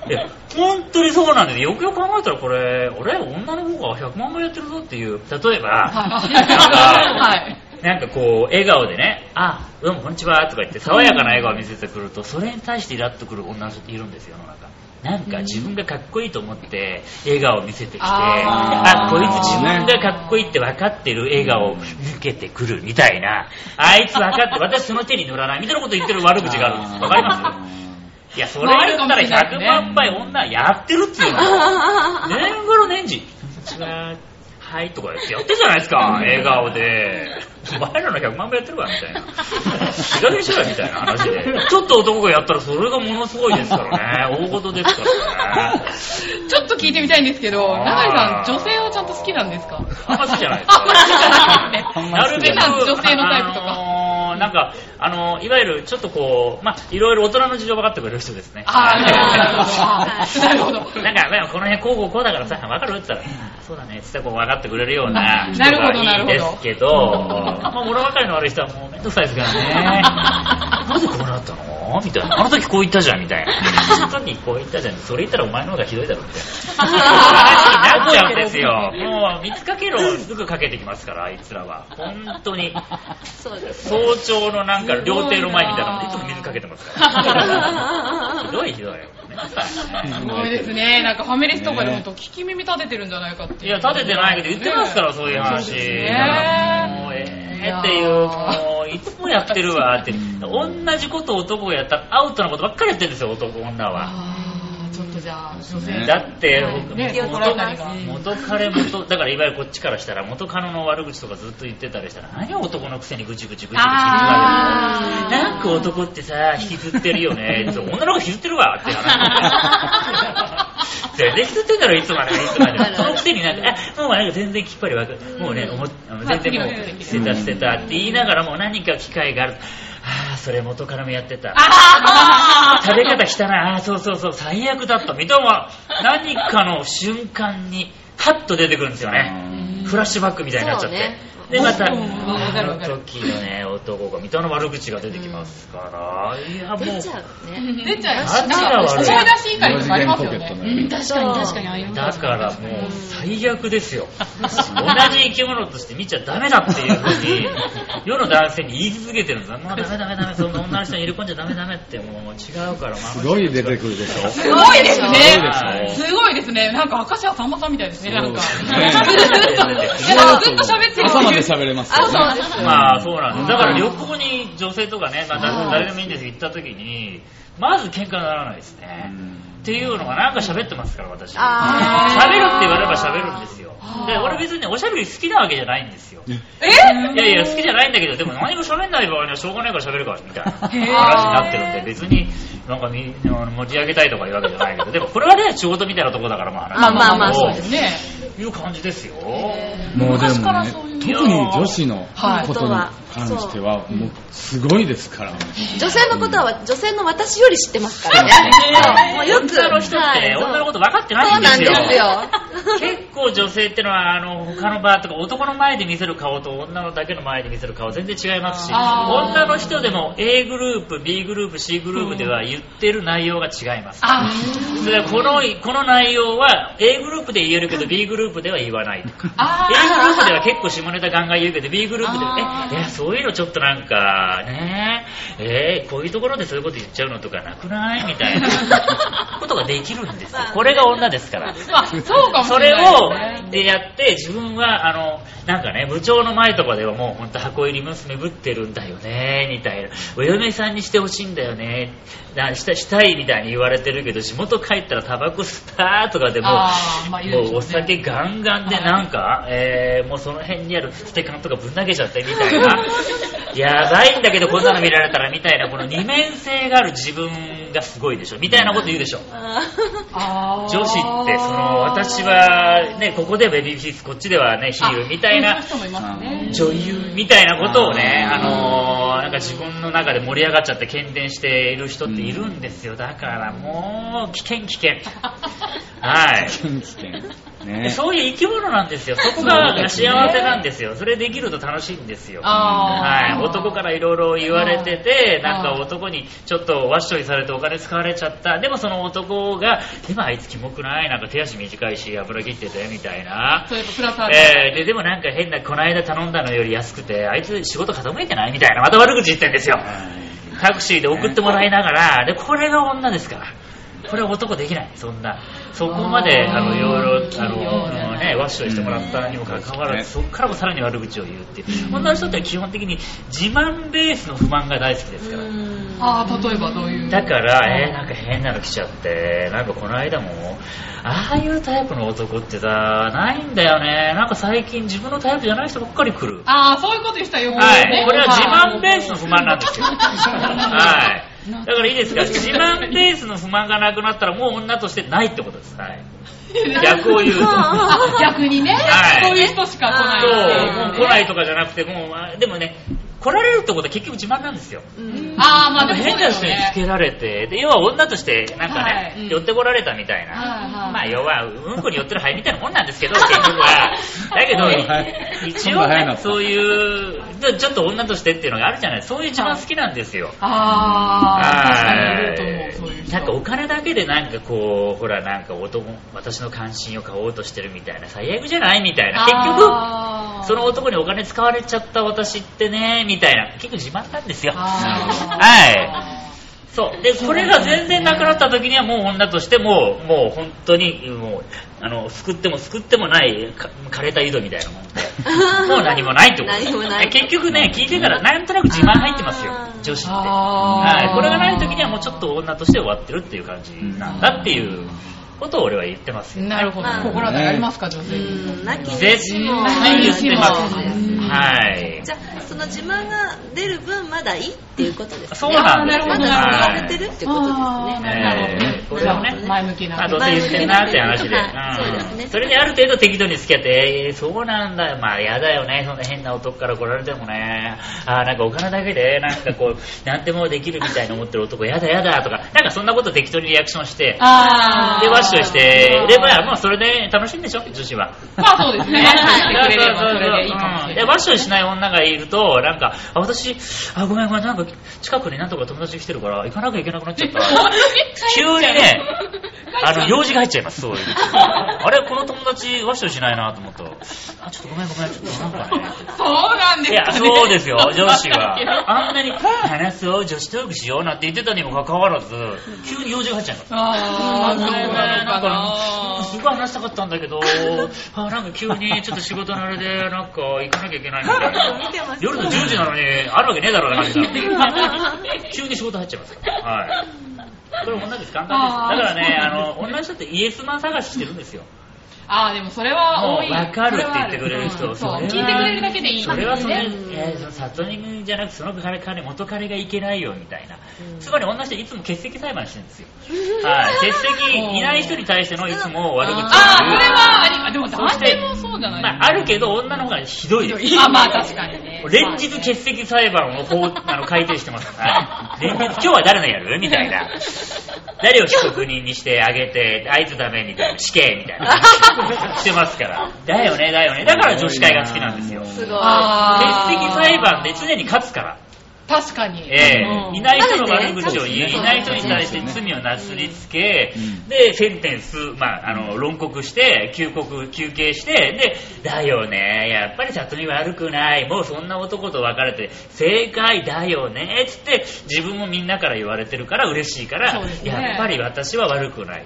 や、本当にそうなんですよ。よくよく考えたらこれ、俺、女の子が100万倍やってるぞっていう、例えば、はい。なんか こう、笑顔でね、あ、どうもこんにちはとか言って、爽やかな笑顔を見せてくると、それに対してイラッとくる女の人っているんですよ、世の中。なんか自分がかっこいいと思って笑顔を見せてきて、あこいつ自分がかっこいいって分かってる笑顔を抜けてくるみたいな、あいつ分かって、私その手に乗らないみたいなこと言ってる悪口があるんです。わかります？いや、それ言ったら100万倍女やってるっつうの。年頃年次。は。はいとかやってやってるじゃないですか、笑顔で。お前らの100万倍やってるわ、みたいな。気がでしろよ、みたいな話で。ちょっと男がやったらそれがものすごいですからね。大事ですからね。ちょっと聞いてみたいんですけど、永井さん、女性はちゃんと好きなんですか？あんま好きじゃないです。あんま好きじゃない。なるべく、女性のタイプとか。あのーなんか、あのーいわゆるちょっとこう、まあ、いろいろ大人の事情分かってくれる人ですね。あー、なるほど。なんか、まあこの辺こうこうこうだからさ、分かるって言ったら、あそうだね、つってこう分かってくれるような人がいいんですけど、まあ、物分かりの悪い人はもうめんどくさいですからね。なんでこうなったの？みたいな。あの時こう言ったじゃん、みたいな。あの時こう言ったじゃん。それ言ったらお前の方がひどいだろ、みたいな。っちゃうんですよ。もう、水かけろすぐかけてきますから、あいつらは。本当に。そうです。早朝のなんか料亭の前みたいなのでいつも水かけてますから。ひどいひどい。すごいですね。なんかファミレスとかで本当聞き耳立ててるんじゃないかっていう。いや、立ててないけど言ってますから、そういう話。ねえーっていう、もう、いつもやってるわって。同じことを男がやったらアウトなことばっかりやってるんですよ、男、女は。あーちょっとじゃあ、女性だって、ね元心当たりが元彼元、だからいわゆるこっちからしたら元カノの悪口とかずっと言ってたりしたら、何男のくせにぐちぐちぐちぐち言なんか男ってさ、引きずってるよね。女の子が引きずってるわって話。全然引きずってんだろ、いつまでもいつまでも。そのくせになんか、あ、もうなんか全然きっぱりわかる。もうね、思っあの全然もう、捨てた捨てたって言いながらも何か機会がある。ああ、それ元からもやってた。あ食べ方汚い。ああ、そうそうそう、最悪だった。三笘は何かの瞬間に、ハッと出てくるんですよね。フラッシュバックみたいになっちゃって。ねで、また、あの時のね、男が、三笘の悪口が出てきますから、いや、もう、出ちゃうね。出ちゃいます。あっちが悪い思い出し以外とかありますよね。うん、確かに確かにあります。だからもう最悪ですよ。同じ生き物として見ちゃダメだっていうふうに、世の男性に言い続けてるんですよ。もうダメダメダメ、そんな女の人に入れ込んじゃダメダメって、もう違うから、すごい出てくるでしょ。すごいですね。はいすごいですね。なんか、明石家さんまさんみたいですね、なんか。そうずですね っとずっと喋ってる朝まで喋れますよね。あそうですまあそうなんです。だから旅行に女性とかね、まあ誰誰でもいいんですけど、行った時に、まず喧嘩にならないですね。っていうのがなんか喋ってますから、私。喋るって言われれば喋るんですよ。で、俺別にね、おしゃべり好きなわけじゃないんですよ。え？いやいや、好きじゃないんだけど、でも何も喋んない場合にはしょうがないから喋るから、みたいな話になってるんで、別になんかみあの持ち上げたいとかいうわけじゃないけど、でもこれはね、仕事みたいなところだからまあ話まあまあまあそそうですね。いう感じですよ。もうで昔かもねらそういう、特に女子のはいことに関しては、もうすごいですから。女性のことは女性の私より知ってますからね。よく。女の人って、女のこと分かってないそうんなんですよ。ですよ。結構女性ってのは、あの、他の場とか男の前で見せる顔と女のだけの前で見せる顔全然違いますし、女の人でも A グループ、B グループ、C グループでは言ってる内容が違います。あそれでこの、この内容は A グループで言えるけど B グループでは言わないとか。あ A ーグループでは結構下ネタガンガン言うけど B グループでえ、いや、そういうのちょっとなんか、ね。えーこういうところでそういうこと言っちゃうのとかなくない？みたいな。ことができるんですよ。これが女ですから。まあ、そうかもしそれれないをですね。でやって自分はあのなんかね部長の前とかではもう本当箱入り娘ぶってるんだよね。みたいな。お嫁さんにしてほしいんだよね。なしたしたいみたいに言われてるけど地元帰ったらタバコ吸ったとかでもまあもうお酒ガンガンでなんか、えーもうその辺にあるステカンとかぶん投げちゃってみたいな。やばいんだけどこんなの見られたらみたいなこの二面性がある自分がすごいでしょみたいなこと言うでしょ女子ってその私はねここではベビーフェイスこっちではねヒールみたいな。女優みたいなことをね、あのーなんか自分の中で盛り上がっちゃって喧伝している人っているんですよ。だからもう、危険危険。はい。危険ね。そういう生き物なんですよ。そこが幸せなんですよ。それできると楽しいんですよ。はい。男からいろいろ言われてて、なんか男にちょっとワッショイされてお金使われちゃった。でもその男が、今あいつキモくない？なんか手足短いし油切ってて、みたいな。そういうプラスアルファえー、ででもなんか変なこの間頼んだのより安くてあいつ仕事傾いてない？みたいな。また悪口言ってんですよ。タクシーで送ってもらいながらでこれが女ですから。これは男できない。そんなそこまであのいろいろあの、ね、ワッショイしてもらったにもかかわらずそこからもさらに悪口を言うっていう女の人って基本的に自慢ベースの不満が大好きですからああ、例えばどういう？だから、えーなんか変なの来ちゃって、なんかこの間も、ああいうタイプの男ってさ、ないんだよね。なんか最近自分のタイプじゃない人ばっかり来る。ああ、そういうこと言う人はよくはい。ねこれは自慢ベースの不満なんですよ。はい。だからいいですか、自慢ベースの不満がなくなったらもう女としてないってことです。はい。逆を言うと。あ逆にね、はいそういう人しか来ないそう、もう来ないとかじゃなくて、もう、あでもね、来られるってことは結局自慢なんですよ。ああ、まあ変な人につ。けられて、で、要は女として、なんかね、はいうん寄ってこられたみたいな。まあ、要は、うんこに寄ってる灰みたいなもんなんですけど、結局は。だけど一応ねそういう、ちょっと女としてっていうのがあるじゃない。そういう自慢好きなんですよ。ああ、確かにいはると思う、そうい。なんかお金だけでなんかこう、ほらなんか男、私の関心を買おうとしてるみたいな、最悪じゃないみたいな。結局、その男にお金使われちゃった私ってね、みたいな。結局自慢なんですよ。はい。そう。で、これが全然なくなった時にはもう女としてもう、もう本当に、もう、あの、救っても救ってもない、か枯れた井戸みたいなもんで、もう何もないってこと何もない結局ね、聞いてたらなんとなく自慢入ってますよ女子って。はい。これがない時にはもうちょっと女として終わってるっていう感じなんだっていうことを俺は言ってますよ。なるほど。まあ心当たりありますか、女性うに。絶対言ってまはい。じゃあその自慢が出る分まだいいっていうことですね。そうなんですよ。まだ使われてるはいっていうことですね。なるほどね。えーこれをね。前向きな。まあ、どうせ言ってんなって話で。はいそうですね。それである程度適度に付き合って、えーそうなんだよ、まあ嫌だよね、そんな変な男から来られてもね、あーなんかお金だけで、なんかこう、なんでもできるみたいに思ってる男、やだやだとか、なんかそんなこと適当にリアクションして、あー。で、ワッシしてれば、まあそれで楽しいんでしょ、女子は。まあそうですね。で。ワッショイしない女がいると、なんか、あ、私、あ、ごめんごめん、なんか、近くになんとか友達来てるから、行かなきゃいけなくなっちゃった。急にね、あの、用事が入っちゃいます、そういう。あれ、この友達、ワッショイしないなと思ったら、あ、ちょっとごめんごめん、ちょっとなんかね。そうなんですか、ね、いや、そうですよ、女子は。あんなに、話そう、女子トークしようなんて言ってたにもかかわらず、急に用事が入っちゃいます。あー、そうなのなんかか、すなごい話したかったんだけど、あなんか急にちょっと仕事のあれで、なんか行かなきゃいけないみたいな。夜の10時なのに、あるわけねえだろうな感じになって。急に仕事入っちゃいますから。はい。これ女です、簡単です。だからね、あの、女の人ってイエスマン探ししてるんですよ。あー、でもそれは多い。もう分かるって言ってくれる人うんそう、聞いてくれるだけでいいそれはそれ、ね。えーその里人じゃなくてその彼彼元彼がいけないよみたいな、つまり女の人いつも欠席裁判してるんですよ、はい、欠席いない人に対してのいつも悪口を言う。あー、それはあり、あでも男性もそうじゃない。まあ、あるけど女の方がひどい。ですあ、まあ確かにね。連日欠席裁判を法あの改定してます、はい、連日今日は誰のやるみたいな。誰を被告人にしてあげて、あいつダメみたいな、死刑みたいな。話してますから。だよね、だよね。だから女子会が好きなんですよ。すごい。あ欠席裁判で常に勝つから。確かに。ええうんいない人の悪口を言う、そうですねいない人に対して罪をなすりつけ、うんで、センテンス、まあ、あの、論告して、休告、休刑して、で、だよね、やっぱり里見悪くない、もうそんな男と別れて、正解だよね、つって、自分もみんなから言われてるから嬉しいから、ねやっぱり私は悪くない。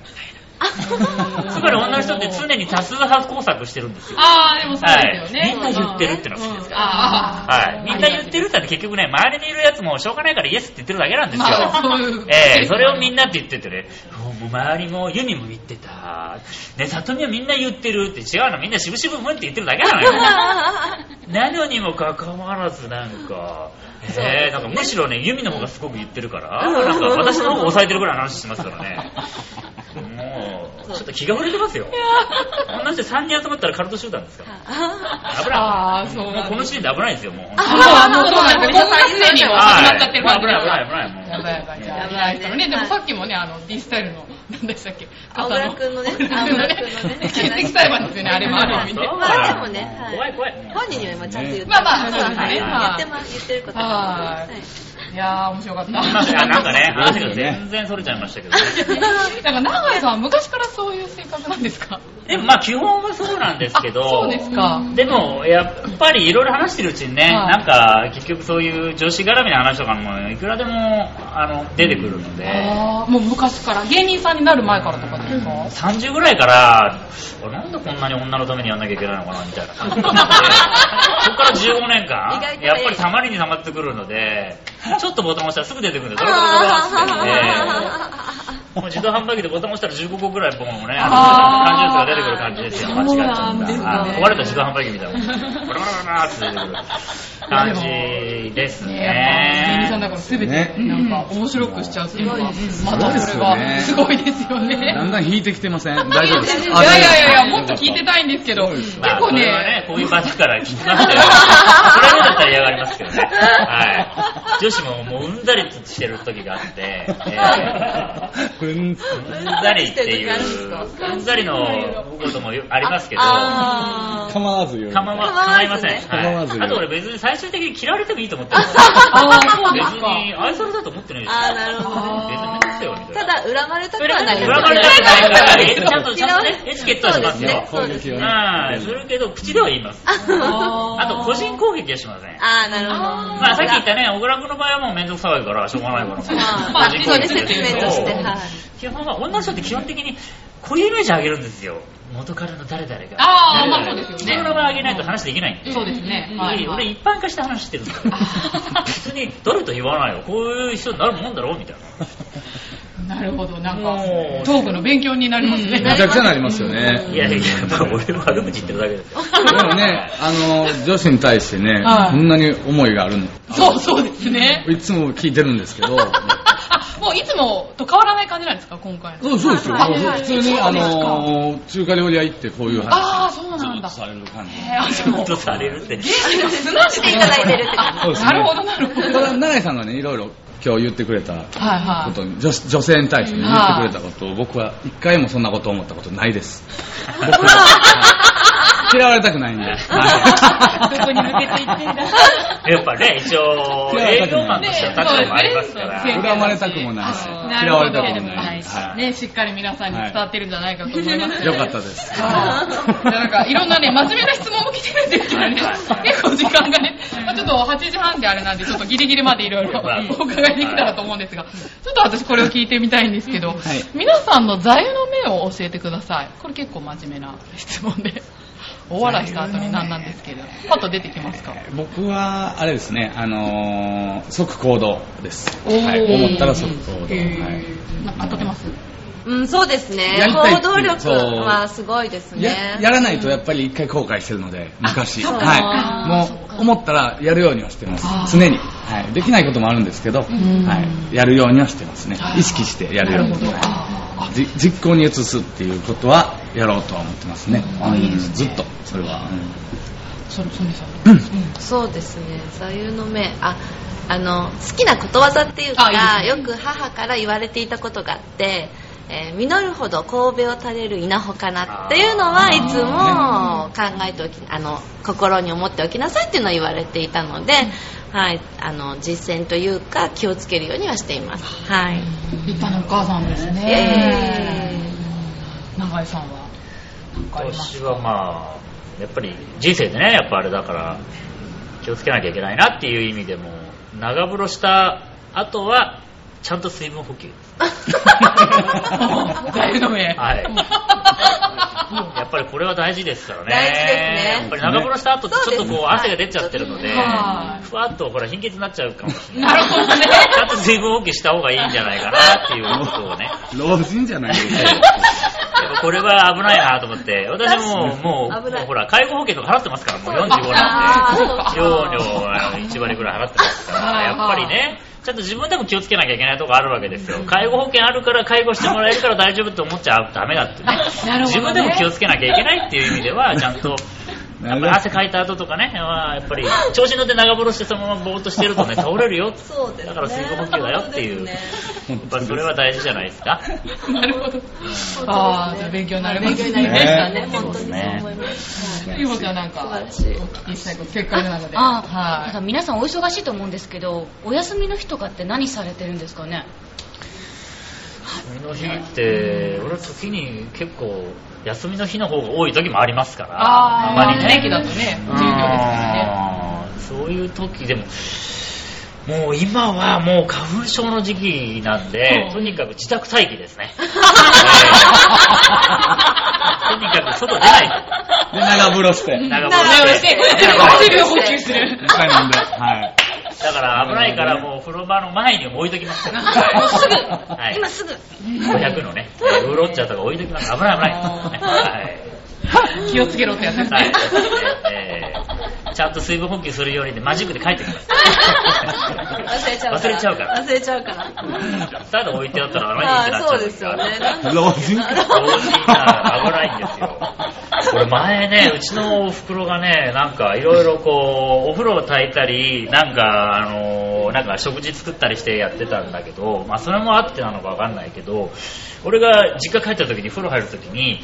つまり女の人って常に多数派工作してるんですよ。ああ、でもそうですよね。はいみんな言ってるってのが好きですからああ。はい。みんな言ってるって結局ね、周りにいるやつもしょうがないからイエスって言ってるだけなんですよ。まあええそれをみんなって言っててね、もう周りもユミも言ってた。ね、里見はみんな言ってるって違うのみんな渋々ふんって言ってるだけなのよ。なのにもかかわらずなんか、ええなんかむしろね、ユミの方がすごく言ってるから、なんか私の方が抑えてるぐらいの話してますからね。もう、ちょっと気が触れてますよ。同じで3人集まったらカルト集団ですから。危ない。ああ、そうもう。この時点で危ないですよ、もう。あもう、そうなんですよ。こんなすでにも。始まっちゃってる感じ危ない危ない。危ないやばい。やばい。やばい。ね。でもさっきもね、あの、D スタイルの、何でしたっけ？青村くんのね。青村くくんのね。欠席裁判ですよね、あれもある意味。ね。そう。まあでもねはい。怖い怖い。本人には今ちゃんと言ってまあまあそうですね。言ってます、言ってることはいいやー、面白かった。まあなんかね、話が全然それちゃいましたけどね。なんか、長井さんは昔からそういう性格なんですか？でもまあ基本はそうなんですけど、あそうですか。でも、やっぱりいろいろ話してるうちにね、はい。なんか結局そういう女子絡みの話とかもいくらでもあの出てくるので、あーもう昔から、芸人さんになる前からとかですか？30ぐらいから、俺なんでこんなに女のためにやんなきゃいけないのかなみたいな。感じで、そこから15年間意外、とやっぱりたまりにたまってくるので、ちょっとボタン押したらすぐ出てくるんで、ドロドロドロドロってねもう自動販売機でボタン押したら15個ぐらいボンをね、缶ジュースが出てくる感じですよ、間違っちゃそうなんですねあ壊れた自動販売機みたいな。バラバラバラって出てくる感じですね。芸人さんだね。から全てね。なんか面白くしちゃうっていうのが、またそれすごいがですよね。すごいですよね。だんだん引いてきてません？大丈夫ですいかやいやいやいや、もっと聞いてたいんですけど、結まあ、構これはね、ね、こういう場だから聞きましたよ。それだったら嫌がりますけどね。はい。女子ももううんざりしてる時があって、えうんーうんざりっていう、うんざりのこともありますけど、あ構わずよ構いません。はい。構わずあと俺別に最終的に嫌われてもいいと思ってる別か。に愛されたと思ってないですよ。あーなるほどね別にめんどくせえよみたいな。ただ恨まれたくはない恨まれたくないから、ちゃんと、ちゃんとね、エチケットはしますよ。そうですねはい、するけど、口では言います。ああと、個人攻撃はしません。ああなるほどまあ、さっき言ったね、小倉君の場合はもう面倒くさいから、しょうがないから。まあ個人攻撃です説明としてはい基本は、女の人って基本的に、こういうイメージあげるんですよ。元彼の誰々が。あーまあそうですよねその名前あげないと話できないんで。そうですね。はい俺一般化して話してるんだよ。別に誰と言わないよ。こういう人になるもんだろうみたいな。なるほど、なんかも、うトークの勉強になりますね。めちゃくちゃなりますよねいやいや、まあ俺は悪口言ってるだけですよ。でもねあの女子に対してねはいこんなに思いがあるの？そうそうですね。いつも聞いてるんですけどあ、もういつもと変わらない感じなんですか、今回の。そうそうですよ。普通に、あのー、中華料理屋行ってこういう話ああ、そうなんだ。ずっとされる感じ。えー、あ、でも、とされるって。砂していただいてるって感じなるほど、なるほど。ただ、永井さんがね、いろいろ今日言ってくれたこはいはい。女女性に対してね言ってくれたことを、僕は一回もそんなこと思ったことないです。僕ははい 嫌われたくないんで。はいどこに向けていってんだ。やっぱね、一応、営業マンとしての立場もありますから。ね恨まれたくもないし、な嫌われたくもないし。はいね、しっかり皆さんに伝わってるんじゃないかと思います、よかったです。はいなんかいろんなね、真面目な質問も来てるんですけどね、結構時間がね、まあちょっと8時半であれなんで、ちょっとギリギリまでいろいろお伺いできたらと思うんですが、ちょっと私これを聞いてみたいんですけど、はい皆さんの座右の銘を教えてください。これ結構真面目な質問で。お笑いした後に何なんですけど、パッと出てきますか？僕は、あれですね、あのー、即行動です。はい、思ったら即行動。はい。な当たってます？うんそうですね。行動力はすごいですやね。やらないとやっぱり一回後悔してるので昔。はい。もう思ったらやるようにはしてます。常に、はい、できないこともあるんですけど、はい、やるようにはしてますね。意識してやるように、実行に移すっていうことはやろうとは思ってますね、うん。ずっとそれは、そん。うん。そうですね。座右の銘。ああの好きなことわざっていうかあいいですね。よく母から言われていたことがあって、えー実るほど神戸を垂れる稲穂かなっていうのはいつも考えておきあの心に思っておきなさいっていうのを言われていたので、はい、あの実践というか気をつけるようにはしています。はい。立派なお母さんですえね。永井さんは？私はまあやっぱり人生でねやっぱあれだから気をつけなきゃいけないなっていう意味でも長風呂した後はちゃんと水分補給。座右の銘。はい。やっぱりこれは大事ですからね。大事ですね。やっぱり長風呂した後ってちょっとこう汗が出ちゃってるので、はい。ふわっとほら貧血になっちゃうかもしれない。なるほどね。ちゃんと水分補給した方がいいんじゃないかなっていうことをね。老人じゃないですこれは危ないなと思って、私ももう、ほら、介護保険とか払ってますから、もう45あーそうか。なんで、養料あの1割ぐらい払ってますから、やっぱりね、ちゃんと自分でも気をつけなきゃいけないとこあるわけですよ。介護保険あるから介護してもらえるから大丈夫って思っちゃダメだってね。ね自分でも気をつけなきゃいけないっていう意味では、ちゃんと、やっぱり汗かいた後とかね、まあやっぱり調子に乗って長風呂してそのままぼーっとしてるとね、倒れるよ。そうですねだから水分補給だよっていう。ねやっぱりそれは大事じゃないですか。なるほど。ああ、じゃあ勉強になります勉強になりましたねね本当にそう思います。ゆうほちゃんなんか、お聞きしたいこと、せっかくなので。あ、なんはか皆さんお忙しいと思うんですけど、お休みの日とかって何されてるんですかね？休みの日って、俺は時に結構、休みの日の方が多い時もありますから、ああ、たまにね。天気だとね、うん授業ですそういう時でも、もう今はもう花粉症の時期なんで、うんとにかく自宅待機ですね。え えとにかく外出ない。で、長風呂して。長からね。風呂してね水分補給する。一回飲んで。はい。だから危ないからもう風呂場の前に置いときますから。もうすぐ、はい今すぐ。500のね、ウーロッチャとか置いときます。危ない危ない。はい 気をつけろってやつですはいね。えーちゃんと水分補給するようにでマジックで書いてきます。忘れちゃうから。忘れちゃうから忘れちゃうから。ただ置いてあったら何ってなっちゃう。そうですよね。老人老人が危ないんですよ。これ前ね、うちのお袋がね、なんかいろいろこう、お風呂炊いたり、なんかあの、なんか食事作ったりしてやってたんだけど、まあそれもあってなのかわかんないけど、俺が実家帰った時に風呂入る時に、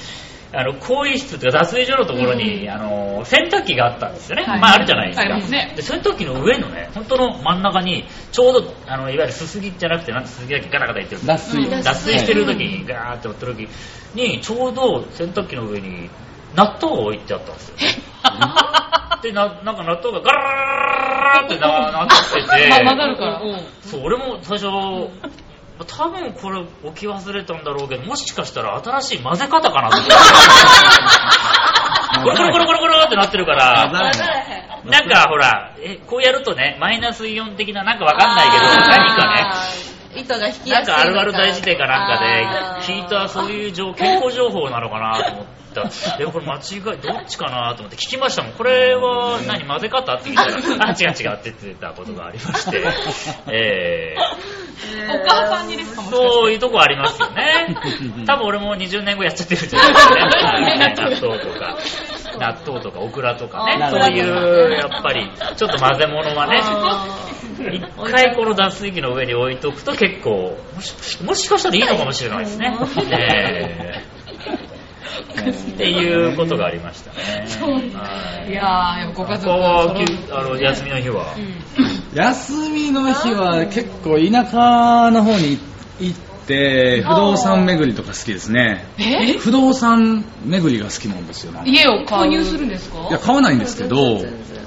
あの、更衣室というか脱衣所のところに、あの、洗濯機があったんですよね。はいまああるじゃないですか。ねで、洗濯機の上のね、本当の真ん中に、ちょうど、あの、いわゆるすすぎじゃなくて、なんてすすぎだっけガタガタ言ってる。脱水。脱水してる時にガーって折った時にちょうど洗濯機の上に納豆が置いてあったんですよでななんか納豆がガラーってななっててま混ざるから。そう俺も最初多分これ置き忘れたんだろうけどもしかしたら新しい混ぜ方かなと。思ってコロコロコロコロコロってなってるから。なんかほらえこうやるとねマイナスイオン的ななんかわかんないけど何かね。ね。糸が引きなんやすいのか。あるある大辞典かなんかで聞いたそういう情健康情報なのかなと思った。でもこれ間違い、どっちかなと思って聞きましたもん。これは何混ぜ方って聞いたら、あ、違う違うって言ってたことがありまして。えお母さんにですかそういうとこありますよね。多分俺も20年後やっちゃってるんじゃないですかね。はい納豆とか。納豆とかオクラとかね。あそういう、やっぱり、ちょっと混ぜ物はね。あ一回この脱水機の上に置いとくと結構もしもしかしたらいいのかもしれないですね。えーっていうことがありましたね。はいいやー、やっぱご家族他はあの休みの日は、休みの日は結構田舎の方に行って、不動産巡りとか好きですね。え？不動産巡りが好きなんですよ。家を購入するんですか？や、買わないんですけど、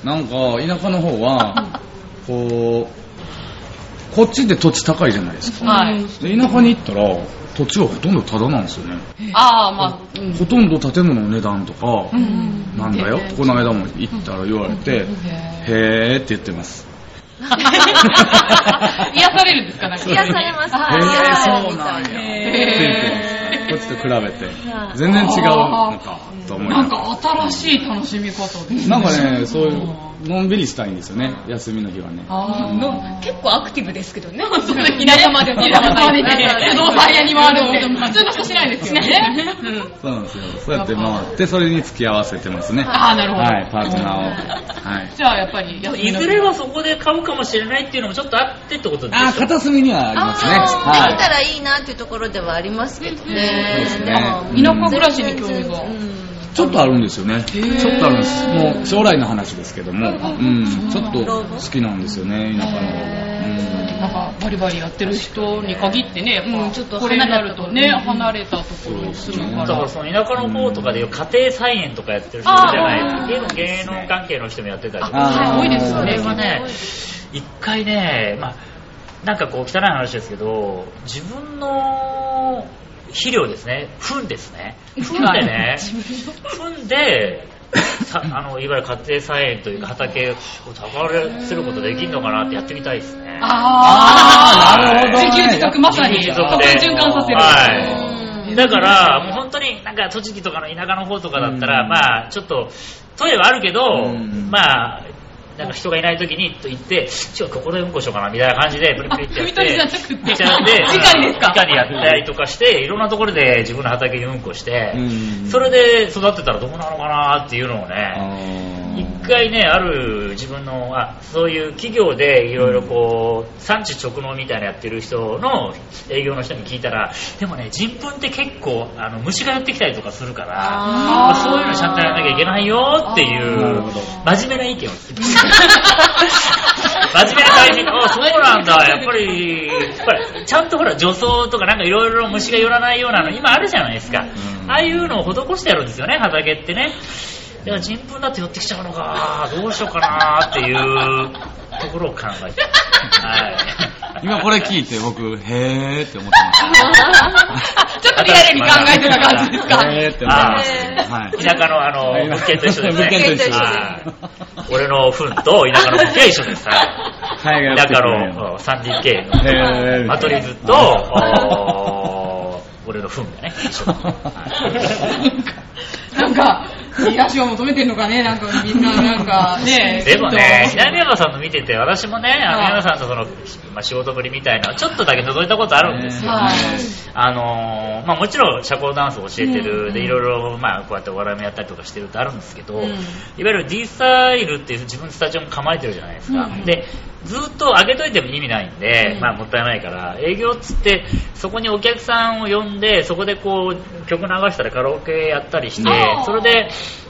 なんか田舎の方は、こう、こっちって土地高いじゃないですか。はい。で田舎に行ったら、土地はほとんどタダなんですよね。ああ、まあ、うんほとんど建物の値段とか、うんなんだよ、この間も行ったら言われて、へへーって言ってます。ー 癒されるんですかなんか癒されます。へはいー、そうなんや。ってへ言ってます。こっちと比べて。全然違うのか、と思いなん。か新しい楽しみ方ですね。なんかね、そういう、のんびりしたいんですよね、休みの日はね。の結構アクティブですけどね。そうです田舎まで、田舎まで不動産屋に回るって、普通の人しないですよね。そうなんですよ。そうやって回って、それに付き合わせてますね。あーなるほどはい、パートナーを。はい。じゃあやっぱりいずれはそこで買うかもしれないっていうのもちょっとあってってことですあー、片隅にはありますね。できたはらいいなっていうところではありますけどそうでね。すねでも田舎暮らしに興味が。ちょっとあるんですよね。ちょっとあるんです。もう将来の話ですけども、うん、ちょっと好きなんですよね、田舎の方なんかバリバリやってる人に限ってね、やっぱうんちょっとこれになるとね、離離れたところに住むからだから。その田舎の方とかでいう家庭菜園とかやってる人じゃないですか。芸能関係の人もやってたりとか。多いですよねそれ。はね、一回ね、まあ、なんかこう汚い話ですけど、自分の肥料ですね、糞ですね。糞でね、糞で、さ あのいわゆる家庭菜園というか畑を耕せることできるのかなってやってみたいですね。あー、なるほどね自給自足まさに、自給こ自足で循環させる。はい。だから、もう本当になんか栃木とかの田舎の方とかだったら、うんまあちょっと、トイレはあるけど、うんまあなんか人がいない時にと言って、ちょっとここでうんこしようかなみたいな感じで、プリプリってやって、あ汲み取りじゃなくて。じゃなくて直にですか？直にやったりとかして、いろんなところで自分の畑にうんこして、うん。それで育ってたらどうなのかなっていうのをね、一回ね、ある自分の、あそういう企業でいろいろこう、産地直納みたいなやってる人の営業の人に聞いたら、でもね、人糞って結構、あの、虫が寄ってきたりとかするから、まあそういうのちゃんとやらなきゃいけないよっていう真面目な意見を聞きました。真面目な対人、あ、そうなんだ、やっぱり、ほら、ちゃんとほら、除草とかなんかいろいろ虫が寄らないようなの今あるじゃないですか。うんああいうのを施してやるんですよね、畑ってね。いや、人糞だって寄ってきちゃうのか、どうしようかなっていうところを考えて。はい。今これ聞いて僕、へーって思ってま ちょっとリアルに考えてた感じですか？す。へーって思いました。はい。田舎のあの、物件と一緒ですね。物件と一緒ですはい俺の糞と田舎の物件は一緒です。田舎の 3DK へのーマトリズと、俺の糞がね、一緒。はい なんか、癒しを求めてるのかね、なんかみんななんかね。でもね、南山さんの見てて、私もね、南山さんとその、まあ、仕事ぶりみたいなのちょっとだけ覗いたことあるんですよ。はい。あのーまあ、もちろん社交ダンスを教えてる、でいろいろ、まあ、こうやってお笑いもやったりとかしてるってあるんですけど、いわゆる D スタイルっていう自分でスタジオも構えてるじゃないですか。でずっと上げといても意味ないんで、まあ、もったいないから営業っつってそこにお客さんを呼んでそこでこう曲流したりカラオケやったりしてそれで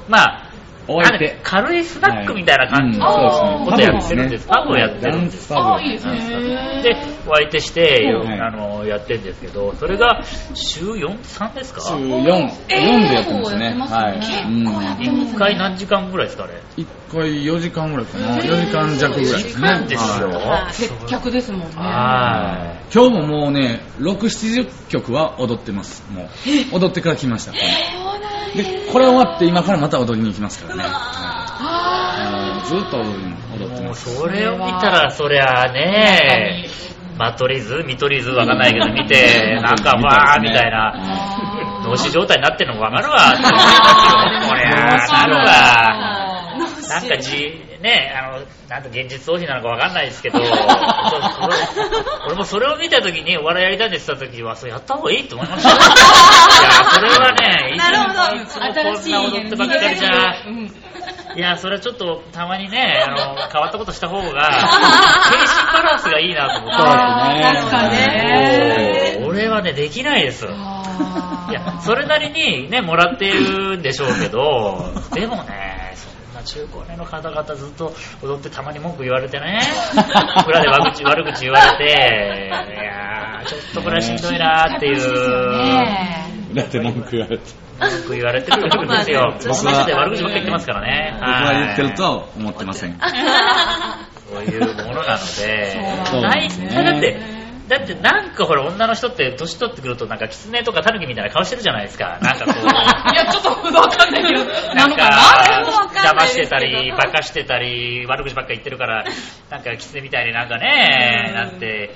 まあお相手なんか軽いスナックみたいな感じのことやってるんです。パブをやってるんです。あ、いいですね。で、お相手して、はいあの、やってるんですけど、それが週 4? 3ですか？週4、4でやってますね。はい。うん一回何時間ぐらいですかね一回4時間ぐらいかな。4時間弱ぐらいですね。4時間ですよ。はい接客ですもんね。は今日ももうね、6、70曲は踊ってます。もう。踊ってから来ました。これで、これ終わって今からまた踊りに行きますからね。はいずっと踊ってい。もうます。それを見たら、そりゃね、マトリズ見取り図わかんないけど見て、なんかわーみたいな、脳死状態になってるのもわかるわって思いますよ。こりゃ、なるわ。なんかじ、ね、あの、なんか現実逃避なのかわかんないですけど、俺もそれを見たときにお笑いやりたいって言ってたときは、それやった方がいいって思いました。よ。いや、それはね、いつもこいつもこんな踊ってばっかりじゃ、い。や、それはちょっとたまにね、あの、変わったことした方が、精神バランスがいいなと思って。確かね。俺はね、できないです。いや、それなりにね、もらってるんでしょうけど、でもね、そんな中高年の方々ずっと踊ってたまに文句言われてね、裏で悪口悪口言われて、いやー、ちょっとこれはしんどいなーっていう、だって文句言われて。文句言われてるんですよ。僕は僕マジで悪口ばっかり言ってますからね。僕は言ってるとは思ってません。そういうものなので、そう大ですね体だって、だってなんかほら女の人って年取ってくるとなんか狐とかタヌキみたいな顔してるじゃないですか。なんかこう。いや、ちょっとわかんないけど、ななんのか邪魔してたり、馬鹿してたり、悪口ばっか言ってるから、なんか狐みたいになんかね、なんて、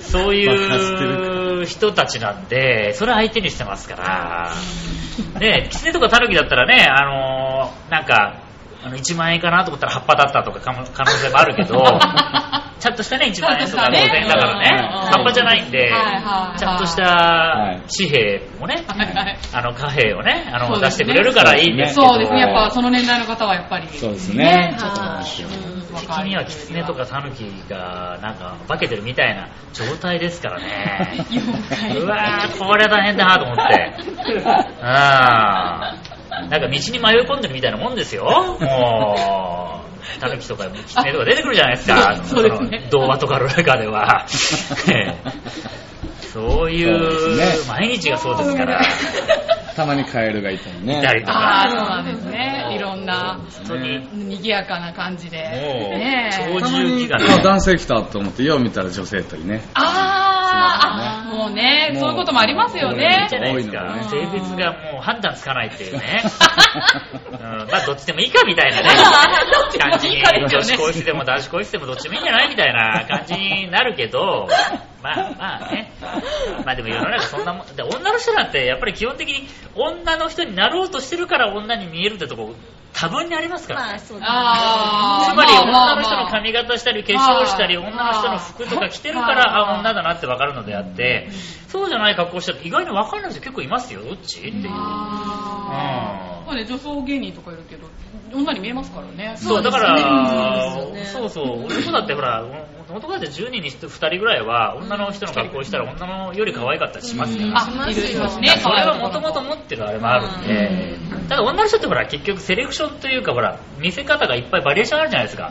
そういう人たちなんで、それ相手にしてますから、ね、狐とかタヌキだったらね、あのーなんか、あの1万円かなと思ったら葉っぱだったとか可能性もあるけど、ちゃんとしたね、1万円とか5000円だからね、葉っぱじゃないんで、はいはいちゃんとしはい。た紙幣もね、あの貨幣をね、あの出してくれるからいいんですけど、そうですね、やっぱその年代の方はやっぱり。そうですね。ちょっとはい。的にはキツネとかタヌキがなんか化けてるみたいな状態ですからね。うわー、これは大変だなと思って。うん。なんか道に迷い込んでるみたいなもんですよ。もう、タヌキとかキツネとか出てくるじゃないですか。そ うそうですねの童話とかの中では。そういそう毎日がそうですから。たまにカエルがいたりね。いたりとああ、か。そうなんですね。いろんな、本当に。賑やかな感じで。もうねえ超たまに重機がねあ男性来たと思って、よう見たら女性といね。あーあ、もうね、もうそういうこともありますよね。じ。ゃないですか性別がもう判断つかないっていうね、うん、まあどっちでもいいかみたいなね。感じに女子更衣室でも男子更衣室でもどっちでもいいんじゃないみたいな感じになるけど。まあまあね。まあでも世の中そんなもん。で女の人なんてやっぱり基本的に女の人になろうとしてるから女に見えるってとこ多分にありますからね。まあそうだあー。つまりまあまあ女の人の髪型したり化粧したりはい女の人の服とか着てるからはいあ女だなって分かるのであってそうじゃない格好したら意外に分かんない人結構いますよどっち？っていう。あー。そうね、女装芸人とかいるけど、女に見えますからね。そうだかそうらそうそう。男だってほら男だって10人に2人ぐらいは女の人の格好したら女のより可愛かったりしますからあ、いるいますね。それはもともと持ってるあれもあるんで、ただ女の人ってほら結局セレクションというかほら見せ方がいっぱいバリエーションあるじゃないですか、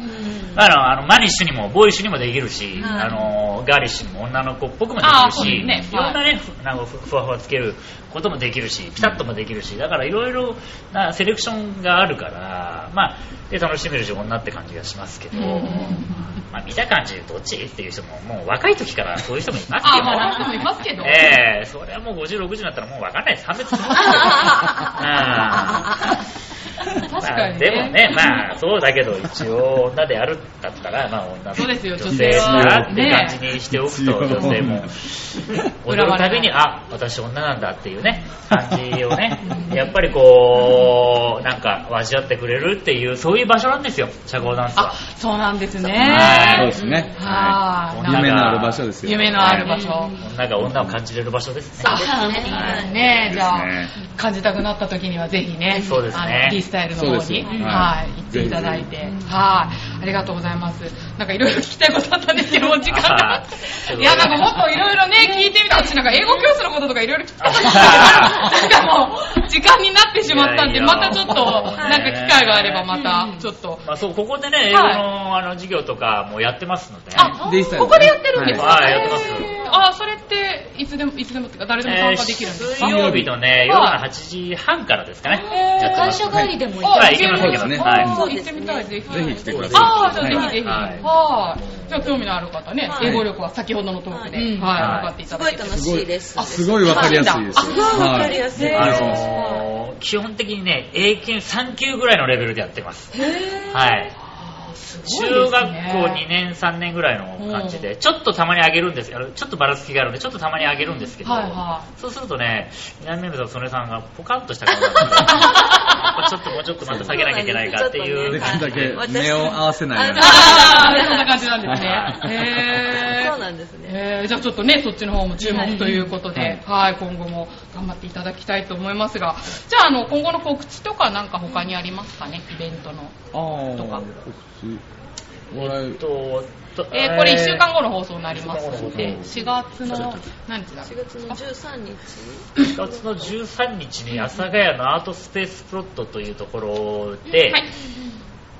あのあのマニッシュにもボーイッシュにもできるし、はいあのガーリッシュにも女の子っぽくもできるし、いろんなね、ふなんかふふわふわつけることもできるしピタッともできるしだからいろいろなセレクションがあるからまあで楽しめるし女って感じがしますけど、まあ見た感じどっち？っていう人ももう若い時からそういう人もいますけあ、どまあ、若いますけど。ええそれはもう50、60になったらもう分かんないです。判別します。よ。うん。確かにね。まあでもね、まあそうだけど一応女であるんだったら、まあ女のそうですよ女性だって感じにしておくと、女性も。踊るたびに、あ、私女なんだっていうね、感じをね、やっぱりこう、なんか分かってくれるっていう、そういう場所なんですよ、社交ダンスあは。、そうなんですはね。そうですね。はいい夢のある場所ですよ。夢のある場所。女が女を感じれる場所ですね。あねえ、じゃあね、感じたくなった時にはぜひね、そうですねあの D スタイルの方に、はい、行っていただいて、はい、ありがとうございます。なんかいろいろ聞きたいことあったんですけど、時間が。いや、なんかもっといろいろね、聞いてみたし、なんか英語教室のこととかいろいろ聞きたかったんですけど、なんかもう、時間になってしまったんで、またちょっと、なんか機会があればまた、ちょっと。まあそう、ここでね、英語のあの授業とかもやってますので。あ、ここでやってるんですか？はい。やってます。あ、それって、いつでも、いつでもっていうか、誰でも参加できるんですか？水曜日のね、夜の8時半からですかね。会社帰りでもいい。あはい、行けます、ねはい。あ行ってみたい、ぜひ。ぜひ来てください。ああ、じゃあぜひぜひ。はいはい。じゃあ興味のある方ね、はい英語力は先ほどのトークで、はいはい、分かっていただいて。すごい楽しいです。あすごいわかりやすいです。あすごいわかりやすい。あはいのー、基本的にね、英検3級ぐらいのレベルでやってます。はい。中学校2年、3年ぐらいの感じで、ちょっとたまに上げるんですけど、ちょっとばらつきがあるんで、ちょっとたまに上げるんですけど、そうするとね、南目さん、曽根さんがポカンとした顔になって、ちょっともうちょっとまた下げなきゃいけないかっていう。でき感じるだけ目を合わせないように。ああ、そんな感じなんですね。はい。へそうなんですね。えー。じゃあちょっとね、そっちの方も注目ということで、はい、今後も頑張っていただきたいと思いますが、じゃあ、あの、今後の告知とかなんか他にありますかね、イベントの。ああ、とかお笑い、と、とえーこれ1週間後の放送になりますので、えー。4月の、何日だ4月の13日。4月の13日に阿佐ヶ谷のアートスペースプロットというところで、はい。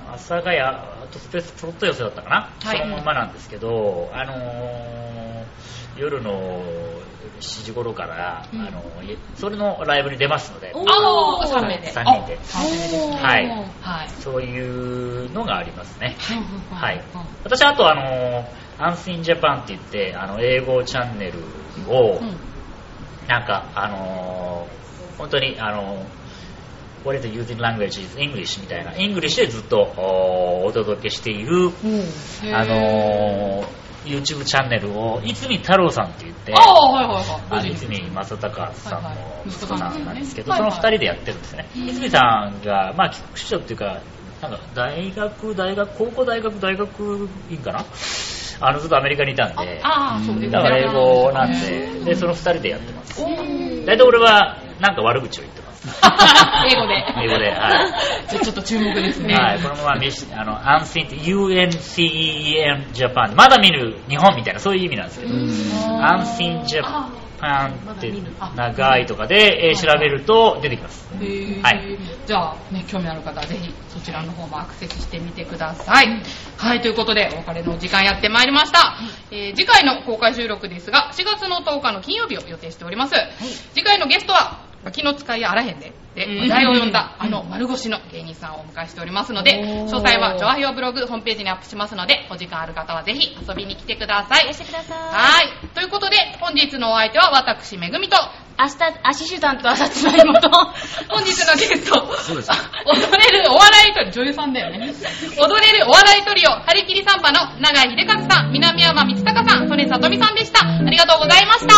阿佐ヶ谷アートスペースプロット寄せだったかな、はい。そのままなんですけど、あのー夜の7時頃から、うん。あのそれのライブに出ますので、おああ、3名で。3人で。はい。はい。そういうのがありますね。ははい。私あとあのアンスインジャパンって言ってあの英語チャンネルを、うん。なんかあのー本当にあの What is the using language is English みたいな。English でずっとおお届けしている、あのー YouTube チャンネルを泉太郎さんって言ってああ、はいはい泉正隆さんの息子さんなんですけど、その二人でやってるんですね、泉さんが、まあ、菊池長っていうかなんか大学、大学、高校、大学、大学院かな？あのずっとアメリカにいたんで、ああ、そうですね。だから英語なんで、で、その二人でやってます。大体俺はなんか悪口を言ってます。英語で。英語で、はい。じゃあちょっと注目ですね。はい、このままあの、アンシンって UNCEN ジャパンまだ見る日本みたいなそういう意味なんですけど、アンシンジャパンって長いとかで、えー調べると出てきます。へーはいじゃあ、ね、興味ある方はぜひそちらの方もアクセスしてみてください。はい、ということでお別れのお時間やってまいりました。えー次回の公開収録ですが、4月の10日の金曜日を予定しております。次回のゲストは、気の使いあらへんで、で、話題を呼んだあの丸腰の芸人さんをお迎えしておりますので、詳細は、ジョアヒオブログホームページにアップしますので、お時間ある方はぜひ遊びに来てください。してください。はい。ということで、本日のお相手は私、めぐみと、明日、足手段と朝つまりもと。本日のゲスト、そうです 踊れるお笑いトリオ、女優さんだよね。踊れるお笑いトリオ、張り切りサンバの永井秀和さん、南山光隆さん、曽根さとみさんでした。ありがとうございました。